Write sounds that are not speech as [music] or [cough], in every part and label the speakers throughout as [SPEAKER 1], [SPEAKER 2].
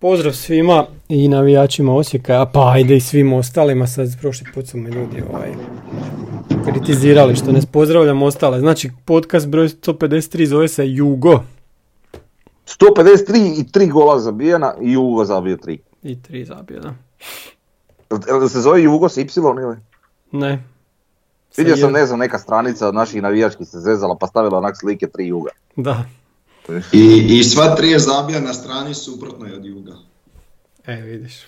[SPEAKER 1] Pozdrav svima i navijačima Osijeka, a pa ajde i svim ostalima, sad prošli put su me ljudi ovaj, kritizirali što ne pozdravljam ostale. Znači, podcast broj 153 zove se Jugo.
[SPEAKER 2] 153 i tri gola zabijena i Jugo zabio tri.
[SPEAKER 1] I tri zabio, da.
[SPEAKER 2] Jel se zove Jugo s Y ili?
[SPEAKER 1] Ne.
[SPEAKER 2] Vidio
[SPEAKER 1] Sa
[SPEAKER 2] sam, ne znam, neka stranica od naših navijačkih se zezala pa stavila onak slike tri Juga.
[SPEAKER 1] Da.
[SPEAKER 3] I, [laughs] I sva tri je zabija na strani suprotnoj od juga.
[SPEAKER 1] E, vidiš.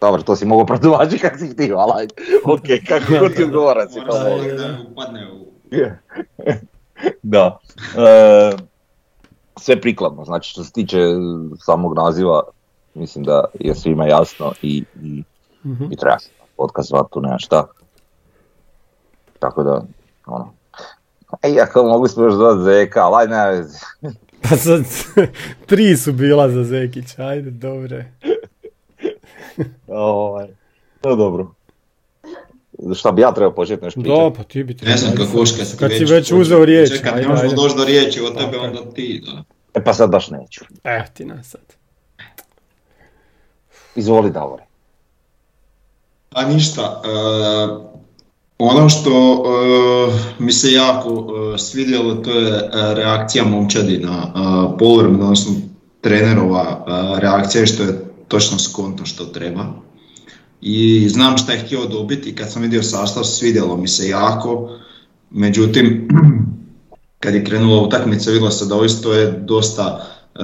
[SPEAKER 2] Dobro, to si mogao protumačiti kako si htio, ali ajde. [laughs] ok, kako god ti odgovara si to mogu.
[SPEAKER 3] upadne u... [laughs]
[SPEAKER 2] Da. E, sve prikladno, znači što se tiče samog naziva, mislim da je svima jasno i, i,
[SPEAKER 1] Mhm.
[SPEAKER 2] i treba se podcast tu nema šta. Tako da, ono. E, iako mogli smo još zvat Zeka, ali ajde, nema veze. [laughs]
[SPEAKER 1] Pa sad, tri su bila za Zekića, ajde, dobre. [laughs]
[SPEAKER 2] Ovaj, no dobro. Šta bi ja trebao početi nešto pričati?
[SPEAKER 1] Da, pa ti bi
[SPEAKER 3] Ne znam
[SPEAKER 1] trebao,
[SPEAKER 3] kako kad si
[SPEAKER 1] Kad si već
[SPEAKER 3] počeo-
[SPEAKER 1] uzeo riječ,
[SPEAKER 3] Čekaj,
[SPEAKER 1] ajde,
[SPEAKER 3] ne možemo doći do riječi od tebe, onda ti, da.
[SPEAKER 2] E pa sad baš neću.
[SPEAKER 1] Evo ti nas sad.
[SPEAKER 2] Izvoli Davore.
[SPEAKER 3] A ništa, e, ono što e, mi se jako e, svidjelo to je e, reakcija momčadi na povremeno, odnosno trenerova e, reakcija što je točno skonto što treba. I znam šta je htio dobiti, kad sam vidio sastav svidjelo mi se jako, međutim [clears throat] kad je krenula utakmica vidjelo se da ovisto je dosta, e,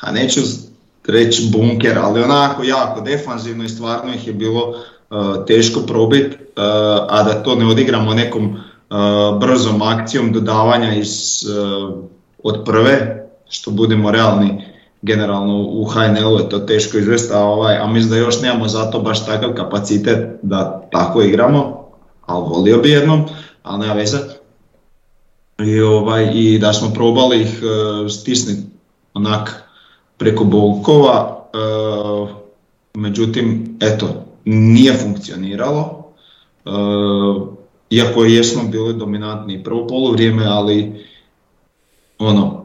[SPEAKER 3] a neću reći bunker, ali onako jako defanzivno i stvarno ih je bilo e, teško probit, e, a da to ne odigramo nekom brzom akcijom dodavanja iz, od prve, što budemo realni, generalno u HNL-u je to teško izvesti, a, ovaj, a mislim da još nemamo zato baš takav kapacitet da tako igramo, ali volio bi jednom, ali nema veze. I, ovaj, I da smo probali ih e, stisniti onak preko bokova, e, međutim, eto, nije funkcioniralo. E, iako jesmo bili dominantni prvo poluvrijeme, ali ono,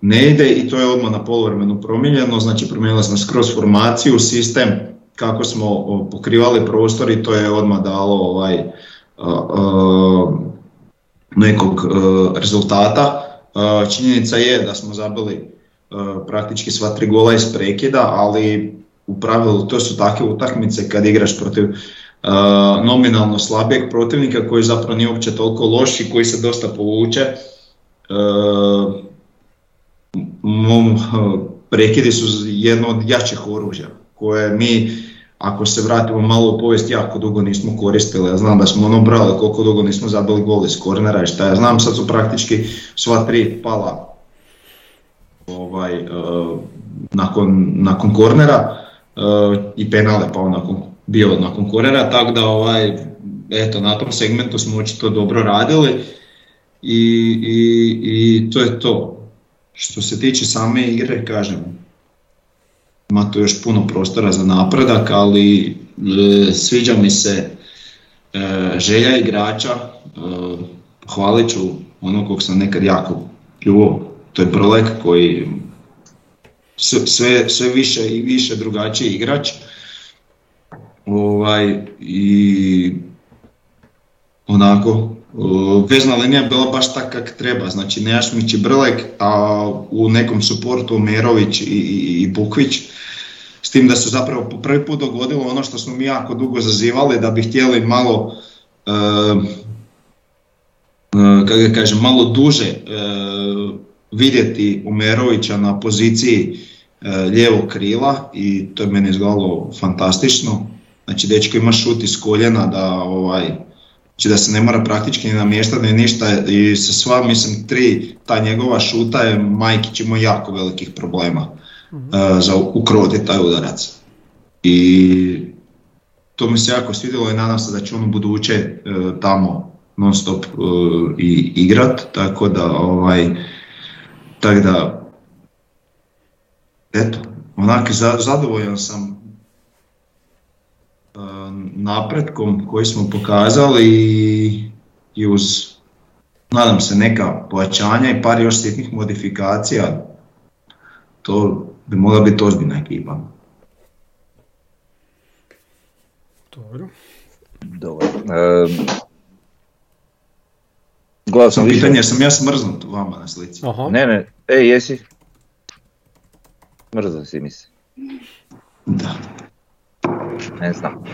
[SPEAKER 3] ne ide i to je odmah na poluvremenu promijenjeno, znači promijenili smo skroz formaciju, sistem kako smo pokrivali prostor i to je odmah dalo ovaj, a, a, nekog a, rezultata. Činjenica je da smo zabili praktički sva tri gola iz prekida, ali u pravilu to su takve utakmice kad igraš protiv a, nominalno slabijeg protivnika koji zapravo nije uopće toliko loš i koji se dosta povuče. A, mom, prekidi su jedno od jačih oružja koje mi ako se vratimo malo u povijest jako dugo nismo koristili, ja znam da smo ono brali koliko dugo nismo zabili gol iz kornera i šta ja znam, sad su praktički sva tri pala ovaj, eh, nakon, nakon kornera i penale pao nakon, bio nakon kornera, tako da ovaj, eto, na tom segmentu smo očito dobro radili i, i, i to je to. Što se tiče same igre, kažem, ima tu još puno prostora za napredak, ali e, sviđa mi se e, želja igrača, e, hvalit ću ono kog sam nekad jako pljuvao, to je Prlek koji sve, sve više i više drugačiji igrač. Ovaj, I onako, vezna linija bila baš tak kak treba, znači Nejašmić i Brlek, a u nekom suportu Merović i, i, i Bukvić, s tim da se zapravo po prvi put dogodilo ono što smo mi jako dugo zazivali, da bi htjeli malo, uh, uh, kako kažem, malo duže uh, vidjeti Umerovića na poziciji uh, lijevog krila i to je meni izgledalo fantastično. Znači, dečko ima šut iz koljena da ovaj, znači da se ne mora praktički ni namještati ni ništa i sa sva, mislim, tri ta njegova šuta je Majkić imao jako velikih problema eh, za ukroti taj udarac. I to mi se jako svidjelo i nadam se da će on u buduće eh, tamo non stop i igrat, tako da ovaj, tako da eto, onak za- zadovoljan sam napretkom koji smo pokazali i, i uz nadam se neka pojačanja i par još sitnih modifikacija to bi mogla biti ozbiljna ekipa.
[SPEAKER 1] Dobro.
[SPEAKER 2] Dobro. E, gledao sam više.
[SPEAKER 3] pitanje, sam ja smrznut vama na slici.
[SPEAKER 1] Aha.
[SPEAKER 2] Ne, ne, ej, jesi? Mrzao si mi se.
[SPEAKER 3] Da.
[SPEAKER 2] Ne znam.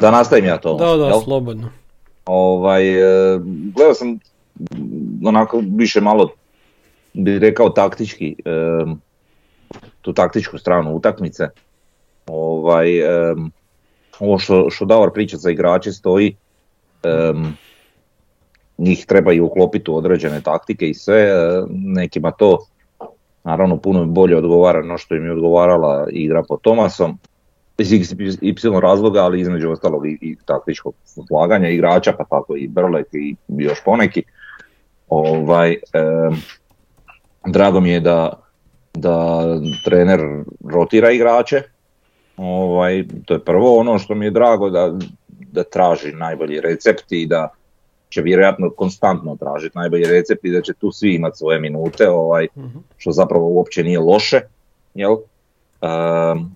[SPEAKER 2] Da nastavim ja to.
[SPEAKER 1] Da, da,
[SPEAKER 2] jel?
[SPEAKER 1] slobodno.
[SPEAKER 2] Ovaj, e, gledao sam onako više malo bi rekao taktički, e, tu taktičku stranu utakmice. Ovaj, e, ovo što, što Davor priča za igrače stoji, njih treba i uklopiti u određene taktike i sve, e, nekima to naravno puno bolje odgovara no što im je odgovarala igra pod Tomasom iz y razloga, ali između ostalog i, i taktičkog slaganja igrača, pa tako i Brlek i još poneki. Ovaj, em, drago mi je da, da trener rotira igrače, ovaj, to je prvo ono što mi je drago da, da traži najbolji recept i da će vjerojatno konstantno tražiti najbolji recept i da će tu svi imati svoje minute, ovaj,
[SPEAKER 1] Mhm.
[SPEAKER 2] što zapravo uopće nije loše. Jel? Em,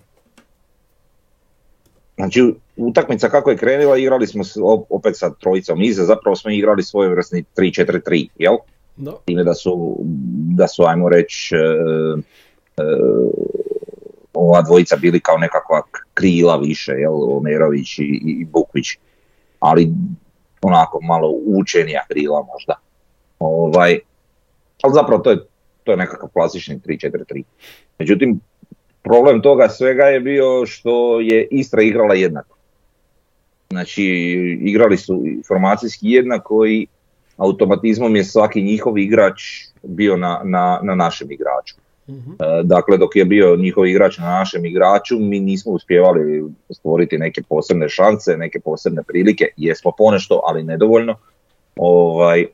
[SPEAKER 2] Znači, utakmica kako je krenula, igrali smo opet sa trojicom iza, zapravo smo igrali svojevrsni 3-4-3, jel?
[SPEAKER 1] Da.
[SPEAKER 2] Time da su, da su ajmo reći, e, e, ova dvojica bili kao nekakva krila više, jel? Omerović i, i Bukvić, ali onako malo učenija krila možda. Ovaj, ali zapravo to je, to je nekakav klasični 3-4-3. Međutim, problem toga svega je bio što je Istra igrala jednako. Znači, igrali su formacijski jednako i automatizmom je svaki njihov igrač bio na, na, na našem igraču. E, Dakle, dok je bio njihov igrač na našem igraču, mi nismo uspjevali stvoriti neke posebne šanse, neke posebne prilike, jesmo ponešto, ali nedovoljno, ovaj,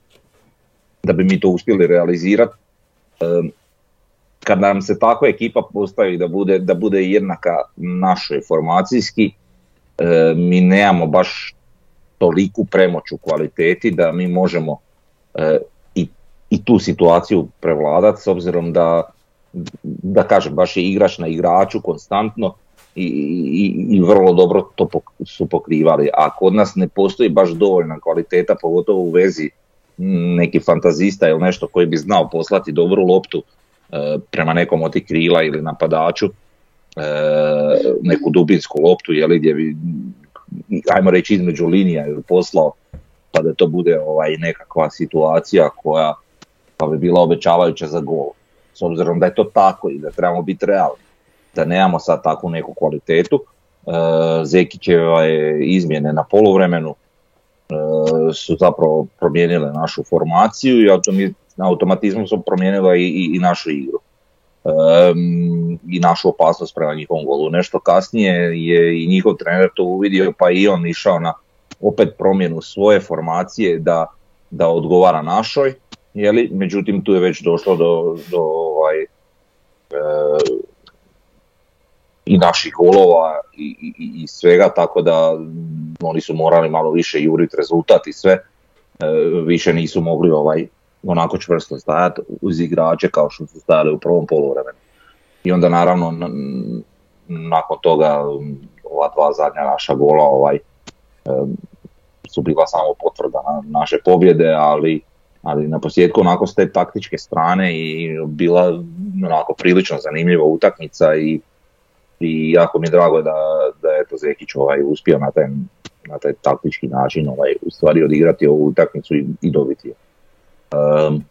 [SPEAKER 2] da bi mi to uspjeli realizirati. Kad nam se takva ekipa postavi da bude, da bude jednaka našoj formacijski, e, mi nemamo baš toliku premoć u kvaliteti da mi možemo e, i, i tu situaciju prevladati s obzirom da da kažem, baš je igrač na igraču konstantno i, i, i vrlo dobro to pok- su pokrivali. A kod nas ne postoji baš dovoljna kvaliteta, pogotovo u vezi m, neki fantazista ili nešto koji bi znao poslati dobru loptu e, prema nekom od tih krila ili napadaču, e, neku dubinsku loptu, jeli, gdje bi, ajmo reći, između linija ili poslao, pa da to bude ovaj nekakva situacija koja pa bi bila obećavajuća za gol s obzirom da je to tako i da trebamo biti realni, da nemamo sad takvu neku kvalitetu. E, Zekićeve izmjene na poluvremenu e, su zapravo promijenile našu formaciju i automatizmom su promijenile i, i, i našu igru. E, i našu opasnost prema njihovom golu. Nešto kasnije je i njihov trener to uvidio pa i on išao na opet promjenu svoje formacije da, da odgovara našoj jeli, međutim tu je već došlo do, do ovaj, e, i naših golova i, i, i svega, tako da mm, oni su morali malo više juriti rezultat i sve, e, više nisu mogli ovaj onako čvrsto stajati uz igrače kao što su stajali u prvom poluvremenu. I onda naravno nakon toga mm, ova dva zadnja naša gola ovaj, e, su bila samo potvrda na naše pobjede, ali ali na posljedku onako s te taktičke strane i bila onako prilično zanimljiva utakmica i, i jako mi je drago da, da je to Zekić ovaj, uspio na taj, na taj taktički način ovaj, u stvari odigrati ovu utakmicu i, i dobiti je. Um,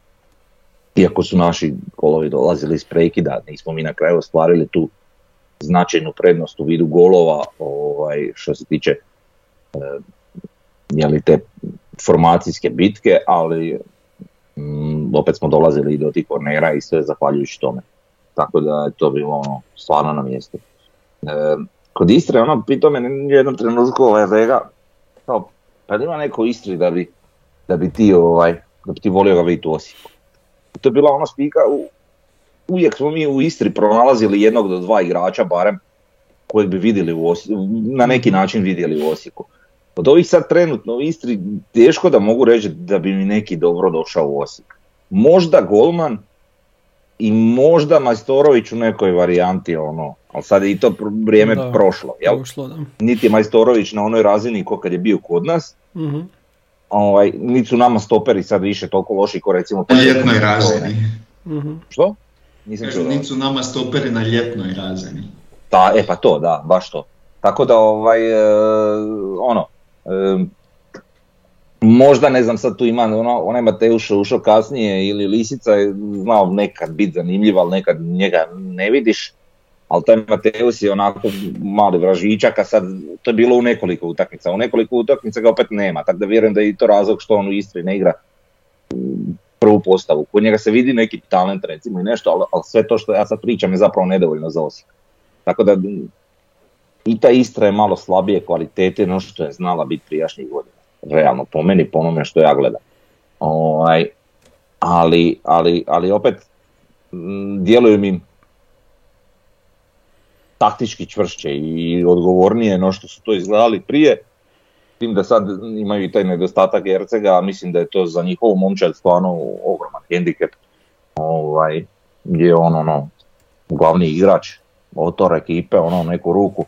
[SPEAKER 2] iako su naši golovi dolazili iz prekida, nismo mi na kraju ostvarili tu značajnu prednost u vidu golova ovaj, što se tiče e, jeli te formacijske bitke, ali mm, opet smo dolazili do tih kornera i sve zahvaljujući tome. Tako da je to bilo ono, stvarno na mjestu. E, kod Istre, ono, pitao me jednom trenutku ovaj Vega, kao, pa ima neko Istri da bi, da bi ti, ovaj, da bi ti volio ga vidjeti u Osijeku. To je bila ona spika, u, uvijek smo mi u Istri pronalazili jednog do dva igrača barem, kojeg bi vidjeli u Osijeku, na neki način vidjeli u Osijeku. Od ovih sad trenutno u Istri teško da mogu reći da bi mi neki dobro došao u Osijek. Možda golman, i možda Majstorović u nekoj varijanti ono, ali sad je i to vrijeme
[SPEAKER 1] Da,
[SPEAKER 2] prošlo, jel?
[SPEAKER 1] Prošlo, da.
[SPEAKER 2] Niti je Majstorović na onoj razini ko kad je bio kod nas,
[SPEAKER 1] Mhm.
[SPEAKER 2] ovaj, niti su nama stoperi sad više toliko loši ko recimo...
[SPEAKER 3] Na ljetnoj razini.
[SPEAKER 1] Mhm.
[SPEAKER 2] Što? Nisam
[SPEAKER 3] Kažu,
[SPEAKER 2] čuo.
[SPEAKER 3] niti su nama stoperi na ljetnoj razini.
[SPEAKER 2] Ta, e pa to, da, baš to. Tako da, ovaj, e, ono, možda ne znam, sad tu ima ono, onaj Mateuš ušao kasnije ili Lisica je znao nekad biti zanimljiv, ali nekad njega ne vidiš. Ali taj Mateus je onako mali vražićak, a sad to je bilo u nekoliko utakmica. U nekoliko utakmica ga opet nema, tako da vjerujem da je i to razlog što on u Istri ne igra prvu postavu. Kod njega se vidi neki talent recimo i nešto, ali, ali sve to što ja sad pričam je zapravo nedovoljno za Osijek. Tako da i ta Istra je malo slabije kvalitete no što je znala biti prijašnjih godina. Realno, po meni, po onome što ja gledam. Ovaj, ali, ali, ali opet djeluju mi taktički čvršće i odgovornije no što su to izgledali prije. Tim da sad imaju i taj nedostatak Ercega, a mislim da je to za njihovu momčad stvarno ogroman hendikep. Ovaj, gdje je on ono, glavni igrač, motor ekipe, ono neku ruku,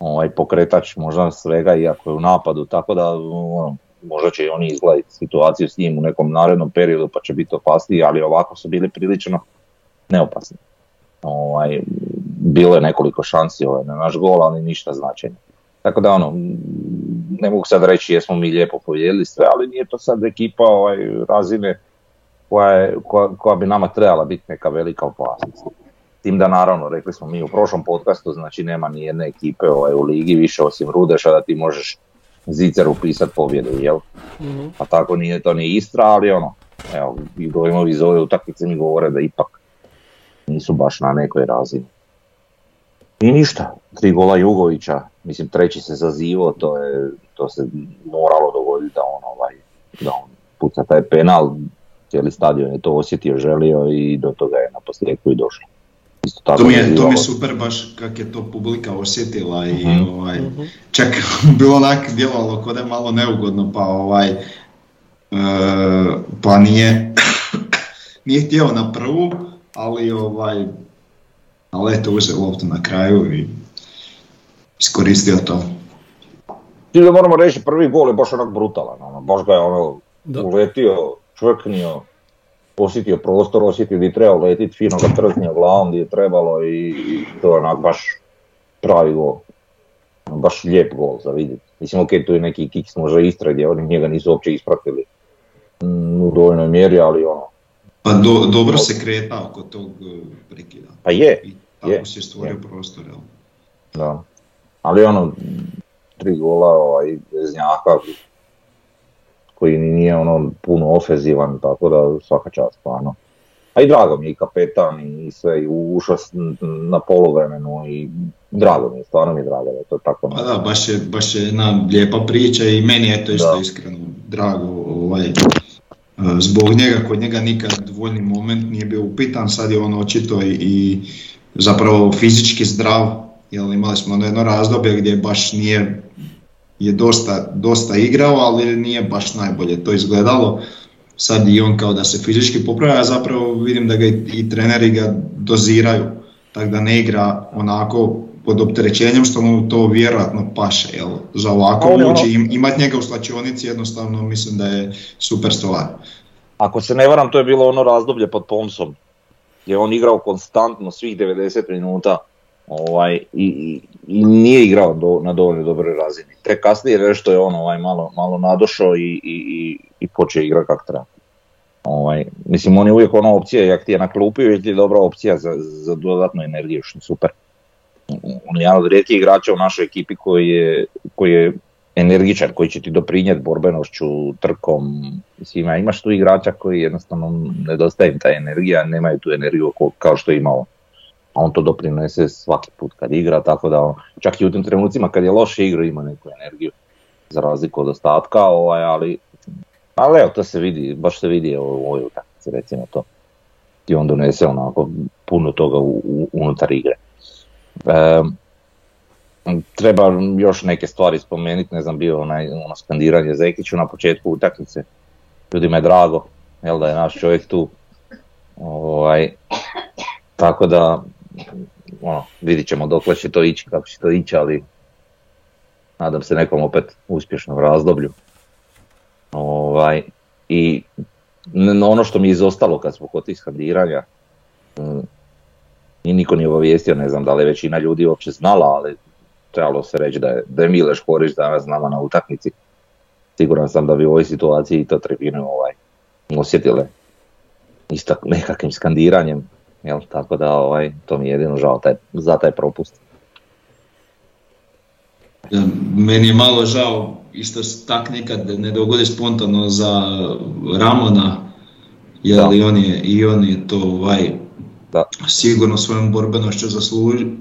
[SPEAKER 2] ovaj pokretač možda svega iako je u napadu, tako da ono, možda će oni izgledati situaciju s njim u nekom narednom periodu pa će biti opasniji, ali ovako su bili prilično neopasni. Ovaj, bilo je nekoliko šansi ovaj, na naš gol, ali ništa značajno. Tako da ono, ne mogu sad reći jesmo mi lijepo pobijedili sve, ali nije to sad ekipa ovaj, razine koja, je, koja, koja bi nama trebala biti neka velika opasnost. Tim da naravno, rekli smo mi u prošlom podcastu, znači nema ni jedne ekipe ovaj, u ligi više osim Rudeša da ti možeš zicer upisati pobjedu, jel?
[SPEAKER 1] Mhm.
[SPEAKER 2] Pa tako nije to ni Istra, ali ono, evo, i dojmovi iz ove utakmice mi govore da ipak nisu baš na nekoj razini. I ništa, tri gola Jugovića, mislim treći se zazivao, to je, to se moralo dogoditi da on ovaj, da on puca taj penal, cijeli stadion je to osjetio, želio i do toga je na posljedku i došlo. Isto tako
[SPEAKER 3] To mi je, to mi je super baš kak je to publika osjetila i
[SPEAKER 2] Mhm.
[SPEAKER 3] ovaj,
[SPEAKER 1] Mhm.
[SPEAKER 3] čak [laughs] bilo onak djelovalo kod je malo neugodno pa ovaj e, pa nije [coughs] nije htio na prvu ali ovaj ali eto uzeo loptu na kraju i iskoristio to.
[SPEAKER 2] Ti da moramo reći, prvi gol je baš onak brutalan, ono, baš ga je ono
[SPEAKER 1] Da.
[SPEAKER 2] uletio, čvrknio, osjetio prostor, osjetio gdje je trebao letit, fino ga trznio glavom gdje je trebalo i, i to je onak baš pravi gol. Baš lijep gol za vidjeti. Mislim, ok, tu je neki kiks možda Istra gdje oni njega nisu uopće ispratili mm, u dovoljnoj mjeri, ali ono,
[SPEAKER 3] Pa do, dobro se kretao kod tog e, prekida.
[SPEAKER 2] pa je,
[SPEAKER 3] I tako
[SPEAKER 2] Je,
[SPEAKER 3] si stvorio
[SPEAKER 2] je.
[SPEAKER 3] prostor. Jel?
[SPEAKER 2] da. Ali ono, tri gola ovaj, Veznjaka, koji ni nije ono puno ofenzivan, tako da svaka čast stvarno. A i drago mi je i kapetan i sve, i ušao na poluvremenu i drago mi je, stvarno mi je drago da je to tako.
[SPEAKER 3] Pa da, baš je, baš je jedna lijepa priča i meni je to isto
[SPEAKER 2] Da.
[SPEAKER 3] iskreno drago. Ovaj, e, zbog njega, kod njega nikad dvojni moment nije bio upitan, sad je on očito i, i zapravo fizički zdrav, jer imali smo ono jedno razdoblje gdje baš nije je dosta, dosta igrao, ali nije baš najbolje to izgledalo. Sad i on kao da se fizički popravlja, zapravo vidim da ga i, i treneri ga doziraju, tako da ne igra onako pod opterećenjem što mu to vjerojatno paše. Jel? Za ovako ući,
[SPEAKER 2] ono-
[SPEAKER 3] im, imat njega u slačionici jednostavno mislim da je super stvar.
[SPEAKER 2] Ako se ne varam, to je bilo ono razdoblje pod Pomsom, gdje je on igrao konstantno svih 90 minuta ovaj, i, i, nije igrao do, na dovoljno dobroj razini. Tek kasnije nešto je on ovaj, malo, malo nadošao i, i, i, i počeo igrati kako treba. Ovaj, mislim, on je uvijek ona opcija, jak ti je na klupi, uvijek je dobra opcija za, za dodatnu energiju, što je super. On je jedan od rijetkih igrača u našoj ekipi koji je, koji je energičan, koji će ti doprinijeti borbenošću, trkom, svima. Imaš tu igrača koji jednostavno nedostaje im ta energija, nemaju tu energiju kao što je imao. A on to doprinese svaki put kad igra, tako da on, čak i u tim trenucima kad je loše igra ima neku energiju, za razliku od ostatka, ovaj, ali, ali evo, to se vidi, baš se vidi u ovoj utakmici, recimo to. I on donese onako puno toga u, u- unutar igre. Em, treba još neke stvari spomenuti, ne znam, bio onaj ono skandiranje Zekiću na početku utakmice. Ljudima je drago, jel da je naš čovjek tu. Ovaj, tako da, ono, vidit ćemo dokle će to ići, kako će to ići, ali nadam se nekom opet uspješnom razdoblju. Ovaj, I ono što mi je izostalo kad smo kod tih skandiranja, mm, i niko nije obavijestio, ne znam da li je većina ljudi uopće znala, ali trebalo se reći da je, da je Mileš danas s nama na utakmici. Siguran sam da bi u ovoj situaciji to tribine ovaj, osjetile isto nekakvim skandiranjem, jel? tako da ovaj, to mi je jedino žao taj, za taj propust.
[SPEAKER 3] Meni je malo žao, isto tak nikad ne dogodi spontano za Ramona, jer on je, i on je to ovaj, da. sigurno svojom borbenošću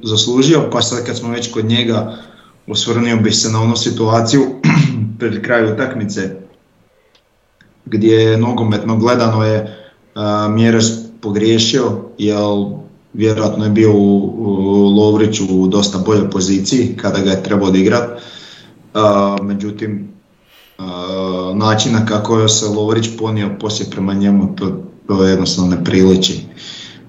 [SPEAKER 3] zaslužio, pa sad kad smo već kod njega, osvrnio bih se na onu situaciju [clears throat] pred kraju utakmice gdje je nogometno gledano je Mjerez pogriješio, jer vjerojatno je bio u, Lovriću u dosta boljoj poziciji kada ga je trebao odigrati. Međutim, načina kako je se Lovrić ponio poslije prema njemu, to, to jednostavno ne priliči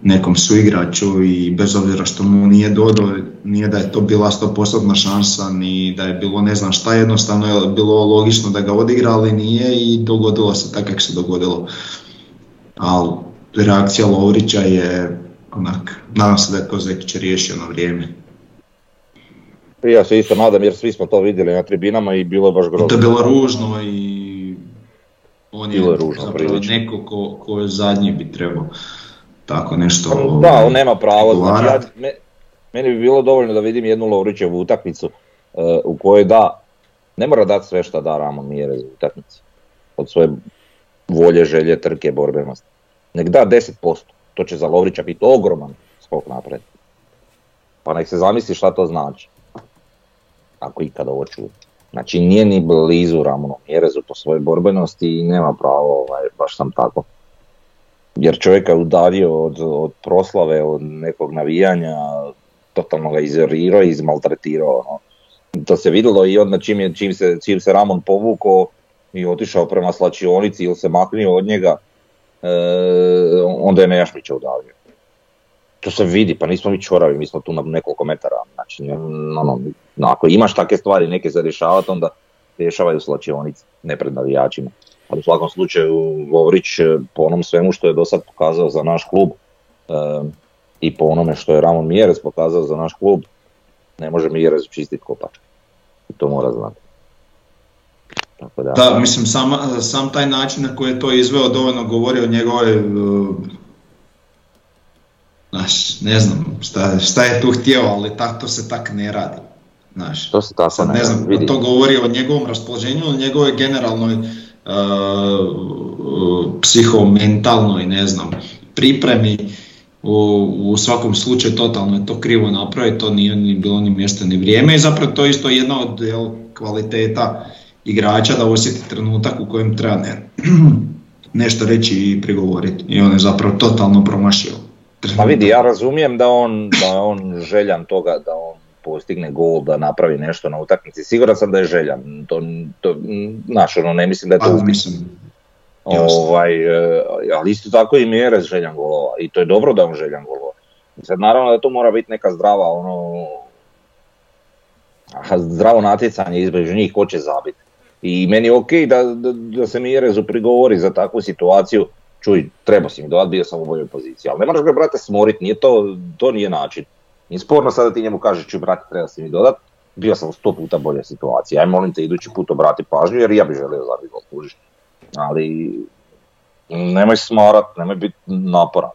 [SPEAKER 3] nekom suigraču i bez obzira što mu nije dodao, nije da je to bila 100% šansa ni da je bilo ne znam šta, jednostavno je bilo logično da ga odigra, ali nije i dogodilo se tako kako se dogodilo. Ali reakcija Lovrića je onak, nadam se da je to Zekić riješio na vrijeme.
[SPEAKER 2] Ja se isto nadam jer svi smo to vidjeli na tribinama i bilo je baš grozno.
[SPEAKER 3] To je bilo ružno i on je, je ružno, zapravo neko ko, ko je zadnji bi trebao tako nešto...
[SPEAKER 2] Da, on ovaj, nema pravo, znači ja, meni bi bilo dovoljno da vidim jednu Lovrićevu utakmicu uh, u kojoj da, ne mora dati sve što da Ramon Mire za utakmicu. Od svoje volje, želje, trke, borbenosti. Nek da 10%, to će za Lovrića biti ogroman skok napred. Pa nek se zamisli šta to znači. Ako ikada ovo čuje. Znači nije ni blizu Ramonom Mjerezu po svojoj borbenosti i nema pravo, ovaj, baš sam tako jer čovjeka je udavio od, od proslave, od nekog navijanja, totalno ga izerrirao i izmaltretirao. No. To se vidjelo i onda čim, je, čim, se, čim se Ramon povukao i otišao prema slačionici ili se maknio od njega, onda je Nejašmića udavio. To se vidi, pa nismo mi čoravi, mi smo tu na nekoliko metara. Znači, ono, ako imaš takve stvari neke za rješavati, onda rješavaju slačionici, ne pred navijačima ali u svakom slučaju Lovrić e, po onom svemu što je do sad pokazao za naš klub e, i po onome što je Ramon Mjerez pokazao za naš klub, ne može Mjerez čistiti kopač. I to mora znati.
[SPEAKER 3] Tako da, da, mislim sam, sam taj način na koji je to izveo dovoljno govori o njegove Znaš, ne znam šta, šta je tu htio, ali tak, to se tak ne radi. Znaš,
[SPEAKER 2] to se tako
[SPEAKER 3] ne, ne znam, vidi. to govori o njegovom raspoloženju, o njegovoj generalnoj psihomentalnoj ne znam, pripremi, u, u svakom slučaju totalno je to krivo napraviti, to nije ni bilo ni mjesto ni vrijeme i zapravo to je isto jedna od jel, kvaliteta igrača da osjeti trenutak u kojem treba ne, [clears throat] nešto reći i prigovoriti i on je zapravo totalno promašio.
[SPEAKER 2] Pa vidi, ja razumijem da on, da on željan toga da on postigne gol, da napravi nešto na utakmici. Siguran sam da je željan. To, to, znaš, ono, ne mislim da je to
[SPEAKER 3] pa, mislim.
[SPEAKER 2] Ovaj, e, ali isto tako i Mjerez željan golova i to je dobro da on željan golova. Sad naravno da to mora biti neka zdrava ono, zdravo natjecanje između njih ko će zabiti. I meni je ok da, da, da se Mjerezu prigovori za takvu situaciju, čuj, treba si mi dodati, bio sam u boljoj poziciji, ali ne moraš ga brate smoriti, nije to, to nije način. Nije sporno sada ti njemu kažeš ću brati treba si mi dodat, bio sam u sto puta bolje situacije, aj molim te idući put obrati pažnju jer ja bih želio zabiti gol, kužiš. Ali nemoj smarat, nemoj biti naporan.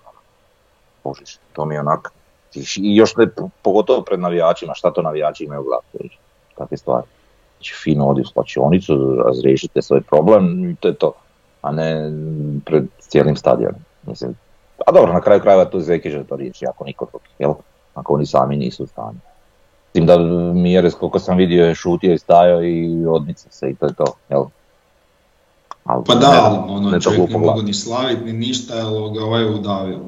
[SPEAKER 2] Kužiš, to mi je onak, i još ne, pogotovo pred navijačima, šta to navijači imaju gledati, takve stvari. Znači fino odi u slačionicu, razriješite svoj problem i to je to, a ne pred cijelim stadionom. Mislim, a dobro, na kraju krajeva tu Zekić to riječi, ako niko to, jel? ako oni sami nisu u stanju. Tim da Mjeres, koliko sam vidio, je šutio i stajao i odmica se i to je to, jel?
[SPEAKER 3] Al, pa da, ne, ono ne čovjek ne mogu ni slaviti ni ništa, jel ga ovaj udavio.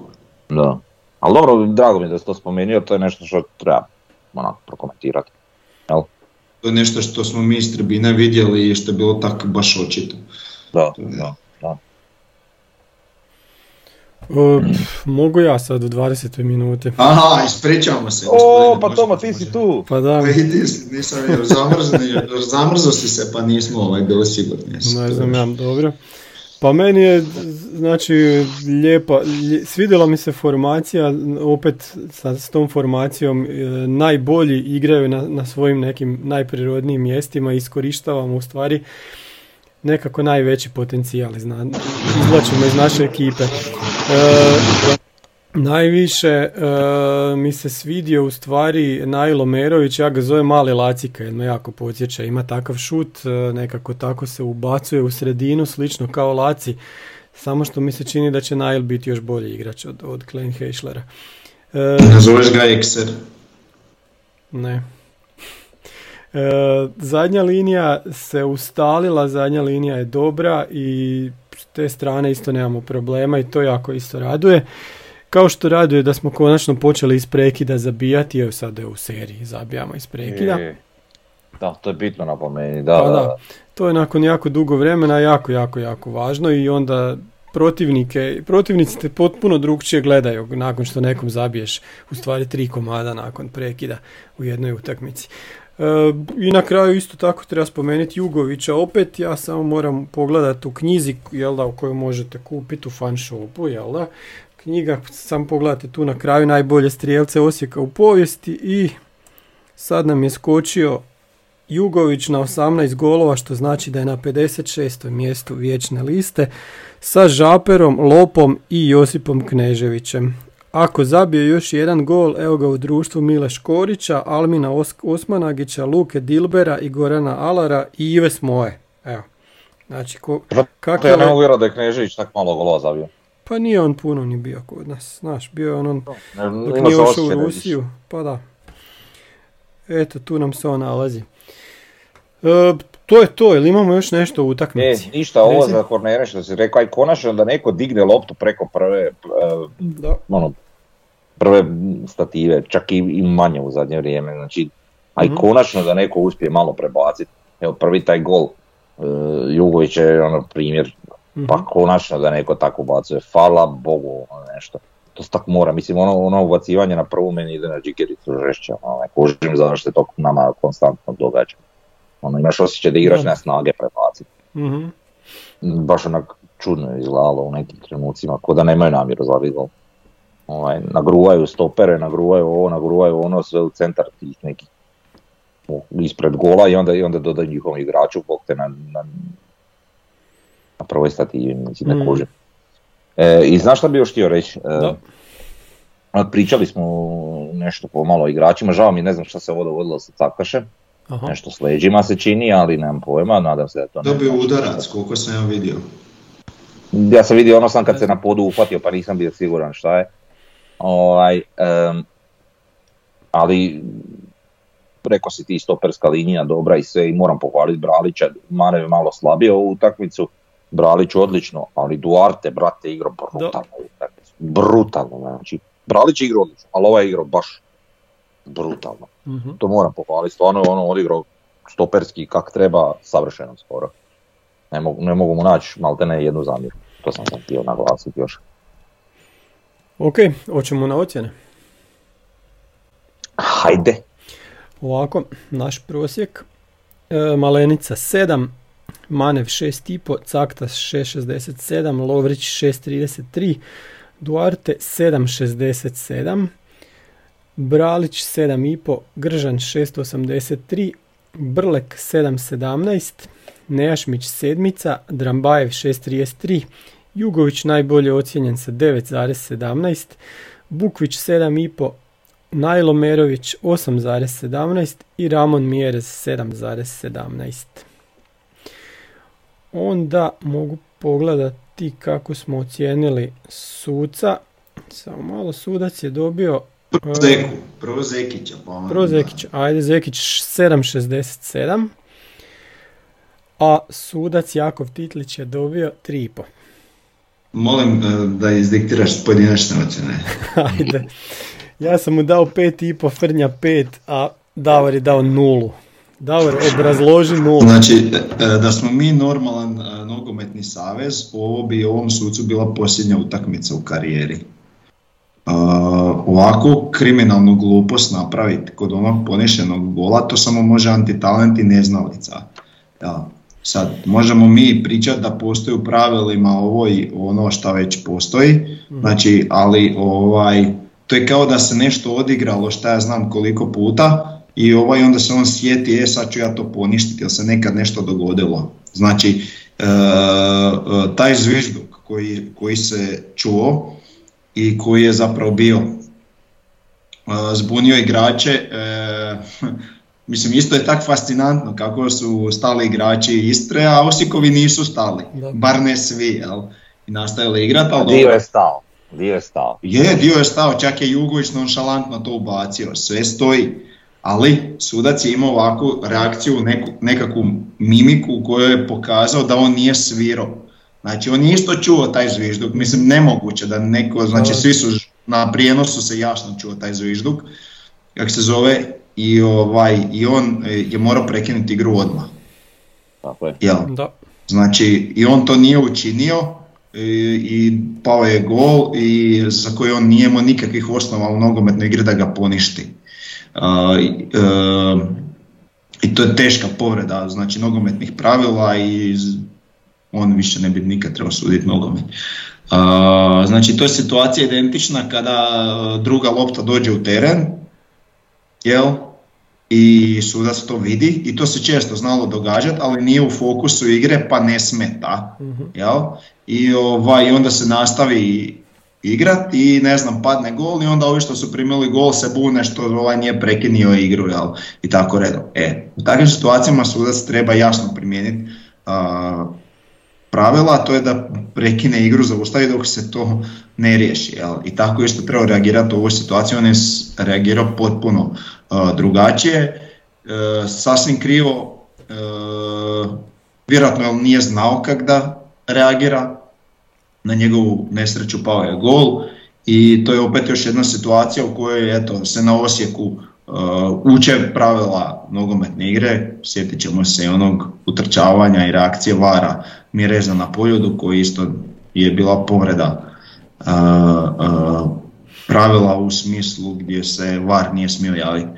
[SPEAKER 2] Da, ali dobro, drago mi je da si to spomenuo, to je nešto što treba onako prokomentirati. Jel?
[SPEAKER 3] To je nešto što smo mi iz tribine vidjeli i što je bilo tako baš očito.
[SPEAKER 2] Da, da, da.
[SPEAKER 1] O, mogu ja sad u 20. minute.
[SPEAKER 3] Aha, ispričavamo se.
[SPEAKER 2] O, pa Tomo, ti si tu.
[SPEAKER 1] Pa da.
[SPEAKER 3] Vidi, nisam zamrzao si se pa nismo ovaj, bili sigurni.
[SPEAKER 1] Ne znam ja, dobro. Pa meni je, znači, lijepa, svidjela mi se formacija, opet sa, s tom formacijom e, najbolji igraju na, na svojim nekim najprirodnijim mjestima iskorištavamo u stvari nekako najveći potencijal izvlačimo iz naše ekipe. E, najviše e, mi se svidio u stvari Najlo Merović, ja ga zovem mali lacika jer me jako podsjeća, ima takav šut, e, nekako tako se ubacuje u sredinu, slično kao Laci, samo što mi se čini da će Najl biti još bolji igrač od, od Klein Heischlera.
[SPEAKER 3] E, Zoveš ga Exer?
[SPEAKER 1] Ne. E, zadnja linija se ustalila, zadnja linija je dobra i s te strane isto nemamo problema i to jako isto raduje. Kao što raduje da smo konačno počeli iz prekida zabijati, evo sad je u seriji zabijamo iz prekida. E,
[SPEAKER 2] da, to je bitno napomeni, da,
[SPEAKER 1] pa da. To je nakon jako dugo vremena jako, jako, jako važno i onda protivnike, protivnici te potpuno drugčije gledaju nakon što nekom zabiješ u stvari tri komada nakon prekida u jednoj utakmici. E, I na kraju isto tako treba spomenuti Jugovića, opet ja samo moram pogledati u knjizi jel da, u kojoj možete kupiti u fan shopu, jel da, knjiga, sam pogledajte tu na kraju najbolje strijelce Osijeka u povijesti i sad nam je skočio Jugović na 18 golova, što znači da je na 56. mjestu vječne liste sa Žaperom, Lopom i Josipom Kneževićem. Ako zabije još jedan gol, evo ga u društvu Mile Škorića, Almina Osmanagića, Luke Dilbera i Gorana Alara i Ive Smoje. Evo. Znači, ko,
[SPEAKER 2] kako ja ne mogu da je Knežević tak malo golova zabio.
[SPEAKER 1] Pa nije on puno ni bio kod nas, znaš, bio je on, on dok nije ušao u Rusiju, pa da. Eto, tu nam se on nalazi. E, to je to, ili imamo još nešto u utakmici?
[SPEAKER 2] Ne, ništa, ovo za kornere što si rekao, aj konačno da neko digne loptu preko prve, e, da. ono, prve stative, čak i, i manje u zadnje vrijeme, znači, aj mm konačno da neko uspije malo prebaciti. Evo prvi taj gol, uh, Jugović je ono primjer mm Pa konačno da neko tako bacuje, hvala Bogu ono nešto. To se tako mora, mislim ono, ono ubacivanje na prvu meni ide na džikericu žešća, ono, ne kužim zašto se to nama konstantno događa. Ono, imaš osjećaj da igraš na snage prebaciti. mm Baš onak čudno je izgledalo u nekim trenucima, ko da nemaju namjeru za gol. Ovaj, nagruvaju stopere, nagruvaju ovo, nagruvaju ono, sve u centar tih nekih ispred gola i onda, i onda dodaju njihovom igraču, bog te na, na na prvoj stativi, mislim da mm. E, I znaš šta bi još htio reći? E, pričali smo nešto po malo igračima, žao mi ne znam šta se ovo dogodilo sa Cakašem. Nešto s leđima se čini, ali nemam pojma, nadam se da to
[SPEAKER 3] ne... Dobio udarac, koliko sam ja vidio.
[SPEAKER 2] Ja sam vidio ono sam kad se na podu uhvatio, pa nisam bio siguran šta je. Ovaj, um, ali preko si ti stoperska linija dobra i sve i moram pohvaliti Bralića, Mane je malo slabio u utakmicu, Bralić odlično, ali Duarte, brate, igrao brutalno. Brutalno, znači. Bralić je igrao odlično, ali ovaj je igrao baš brutalno. mm To moram pohvaliti, stvarno je ono odigrao stoperski kak treba, savršeno skoro. Ne mogu, ne mogu mu naći malte ne jednu zamjeru. To sam sam htio naglasiti još.
[SPEAKER 1] Ok, hoćemo na ocjene.
[SPEAKER 2] Hajde.
[SPEAKER 1] Ovako, naš prosjek. E, Malenica 7, Manev 6,5, Caktas 6,67, Lovrić 6,33, Duarte 7,67, Bralić 7,5, Gržan 6,83, Brlek 7,17, Nejašmić sedmica, Drambajev 6,33, Jugović najbolje ocijenjen sa 9,17, Bukvić 7,5, Najlo Merović 8,17 i Ramon Mjerez 7,17. Onda mogu pogledati kako smo ocijenili suca. Samo malo sudac je dobio...
[SPEAKER 3] Prvo Zeku, prvo Zekića.
[SPEAKER 1] Pa prvo Zekića, ajde Zekić 7.67. A sudac Jakov Titlić je dobio 3,5.
[SPEAKER 3] Molim e, da izdiktiraš pojedinačne ocjene. [laughs] [laughs]
[SPEAKER 1] ajde. Ja sam mu dao 5,5, Frnja 5, a Davor je dao nulu. Davor, obrazloži nulu.
[SPEAKER 3] Znači, e, da smo mi normalan e, nogometni savez, ovo bi ovom sucu bila posljednja utakmica u karijeri. Uh, ovako kriminalnu glupost napraviti kod onog ponišenog gola, to samo može antitalent i neznalica. Ja. Sad, možemo mi pričati da postoji u pravilima ovo i ono šta već postoji,
[SPEAKER 1] Mhm.
[SPEAKER 3] znači, ali ovaj, to je kao da se nešto odigralo šta ja znam koliko puta i ovaj onda se on sjeti, e sad ću ja to poništiti, jer se nekad nešto dogodilo. Znači, e, e, taj zvižduk koji, koji se čuo i koji je zapravo bio e, zbunio igrače, e, [laughs] mislim isto je tak fascinantno kako su stali igrači Istre, a Osikovi nisu stali,
[SPEAKER 1] Da.
[SPEAKER 3] bar ne svi, jel? I nastavili igrati, ali
[SPEAKER 2] Dio je stao. Dio je stao.
[SPEAKER 3] Je, dio je stao, čak je Jugović nonšalantno to ubacio, sve stoji. Ali sudac je imao ovakvu reakciju, neku, nekakvu mimiku u kojoj je pokazao da on nije svirao. Znači on je isto čuo taj zvižduk, mislim nemoguće da neko, znači svi su na prijenosu se jasno čuo taj zvižduk, kako se zove, i, ovaj, i on e, je morao prekinuti igru odmah.
[SPEAKER 2] Tako je.
[SPEAKER 3] Jel?
[SPEAKER 1] Da.
[SPEAKER 3] Znači, i on to nije učinio i, i pao je gol i za koji on nije imao nikakvih osnova u nogometnoj igri da ga poništi. I, I to je teška povreda znači nogometnih pravila i on više ne bi nikad trebao suditi nogomet. Znači to je situacija identična kada e, druga lopta dođe u teren, jel? i sudac to vidi i to se često znalo događati, ali nije u fokusu igre pa ne smeta.
[SPEAKER 1] Mhm.
[SPEAKER 3] Jel? I ovaj, onda se nastavi igrat i ne znam, padne gol i onda ovi što su primili gol se bune što ovaj nije prekinio igru jel? i tako redom. E, u takvim situacijama sudac treba jasno primijeniti a, pravila, to je da prekine igru, zaustavi dok se to ne riješi. Jel? I tako isto treba reagirati u ovoj situaciji, on je reagirao potpuno a, drugačije, e, sasvim krivo, e, vjerojatno nije znao kak da reagira, na njegovu nesreću pao je gol i to je opet još jedna situacija u kojoj eto, se na Osijeku uh, uče pravila nogometne igre, sjetit ćemo se onog utrčavanja i reakcije Vara Mireza na poljudu koji isto je bila povreda uh, uh, pravila u smislu gdje se Var nije smio javiti.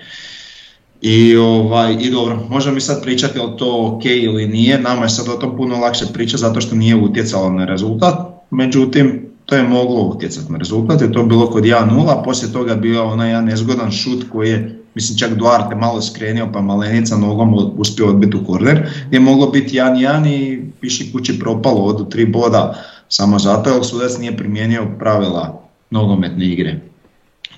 [SPEAKER 3] I, ovaj, I dobro, možemo mi sad pričati li to ok ili nije, nama je sad o tom puno lakše pričati zato što nije utjecalo na rezultat, međutim to je moglo utjecati na rezultat jer to je bilo kod 1-0, poslije toga je bio onaj jedan nezgodan šut koji je, mislim čak Duarte malo skrenio pa Malenica nogom uspio odbiti u korner, je moglo biti 1-1 i piši kući propalo od tri boda samo zato jer sudac nije primijenio pravila nogometne igre.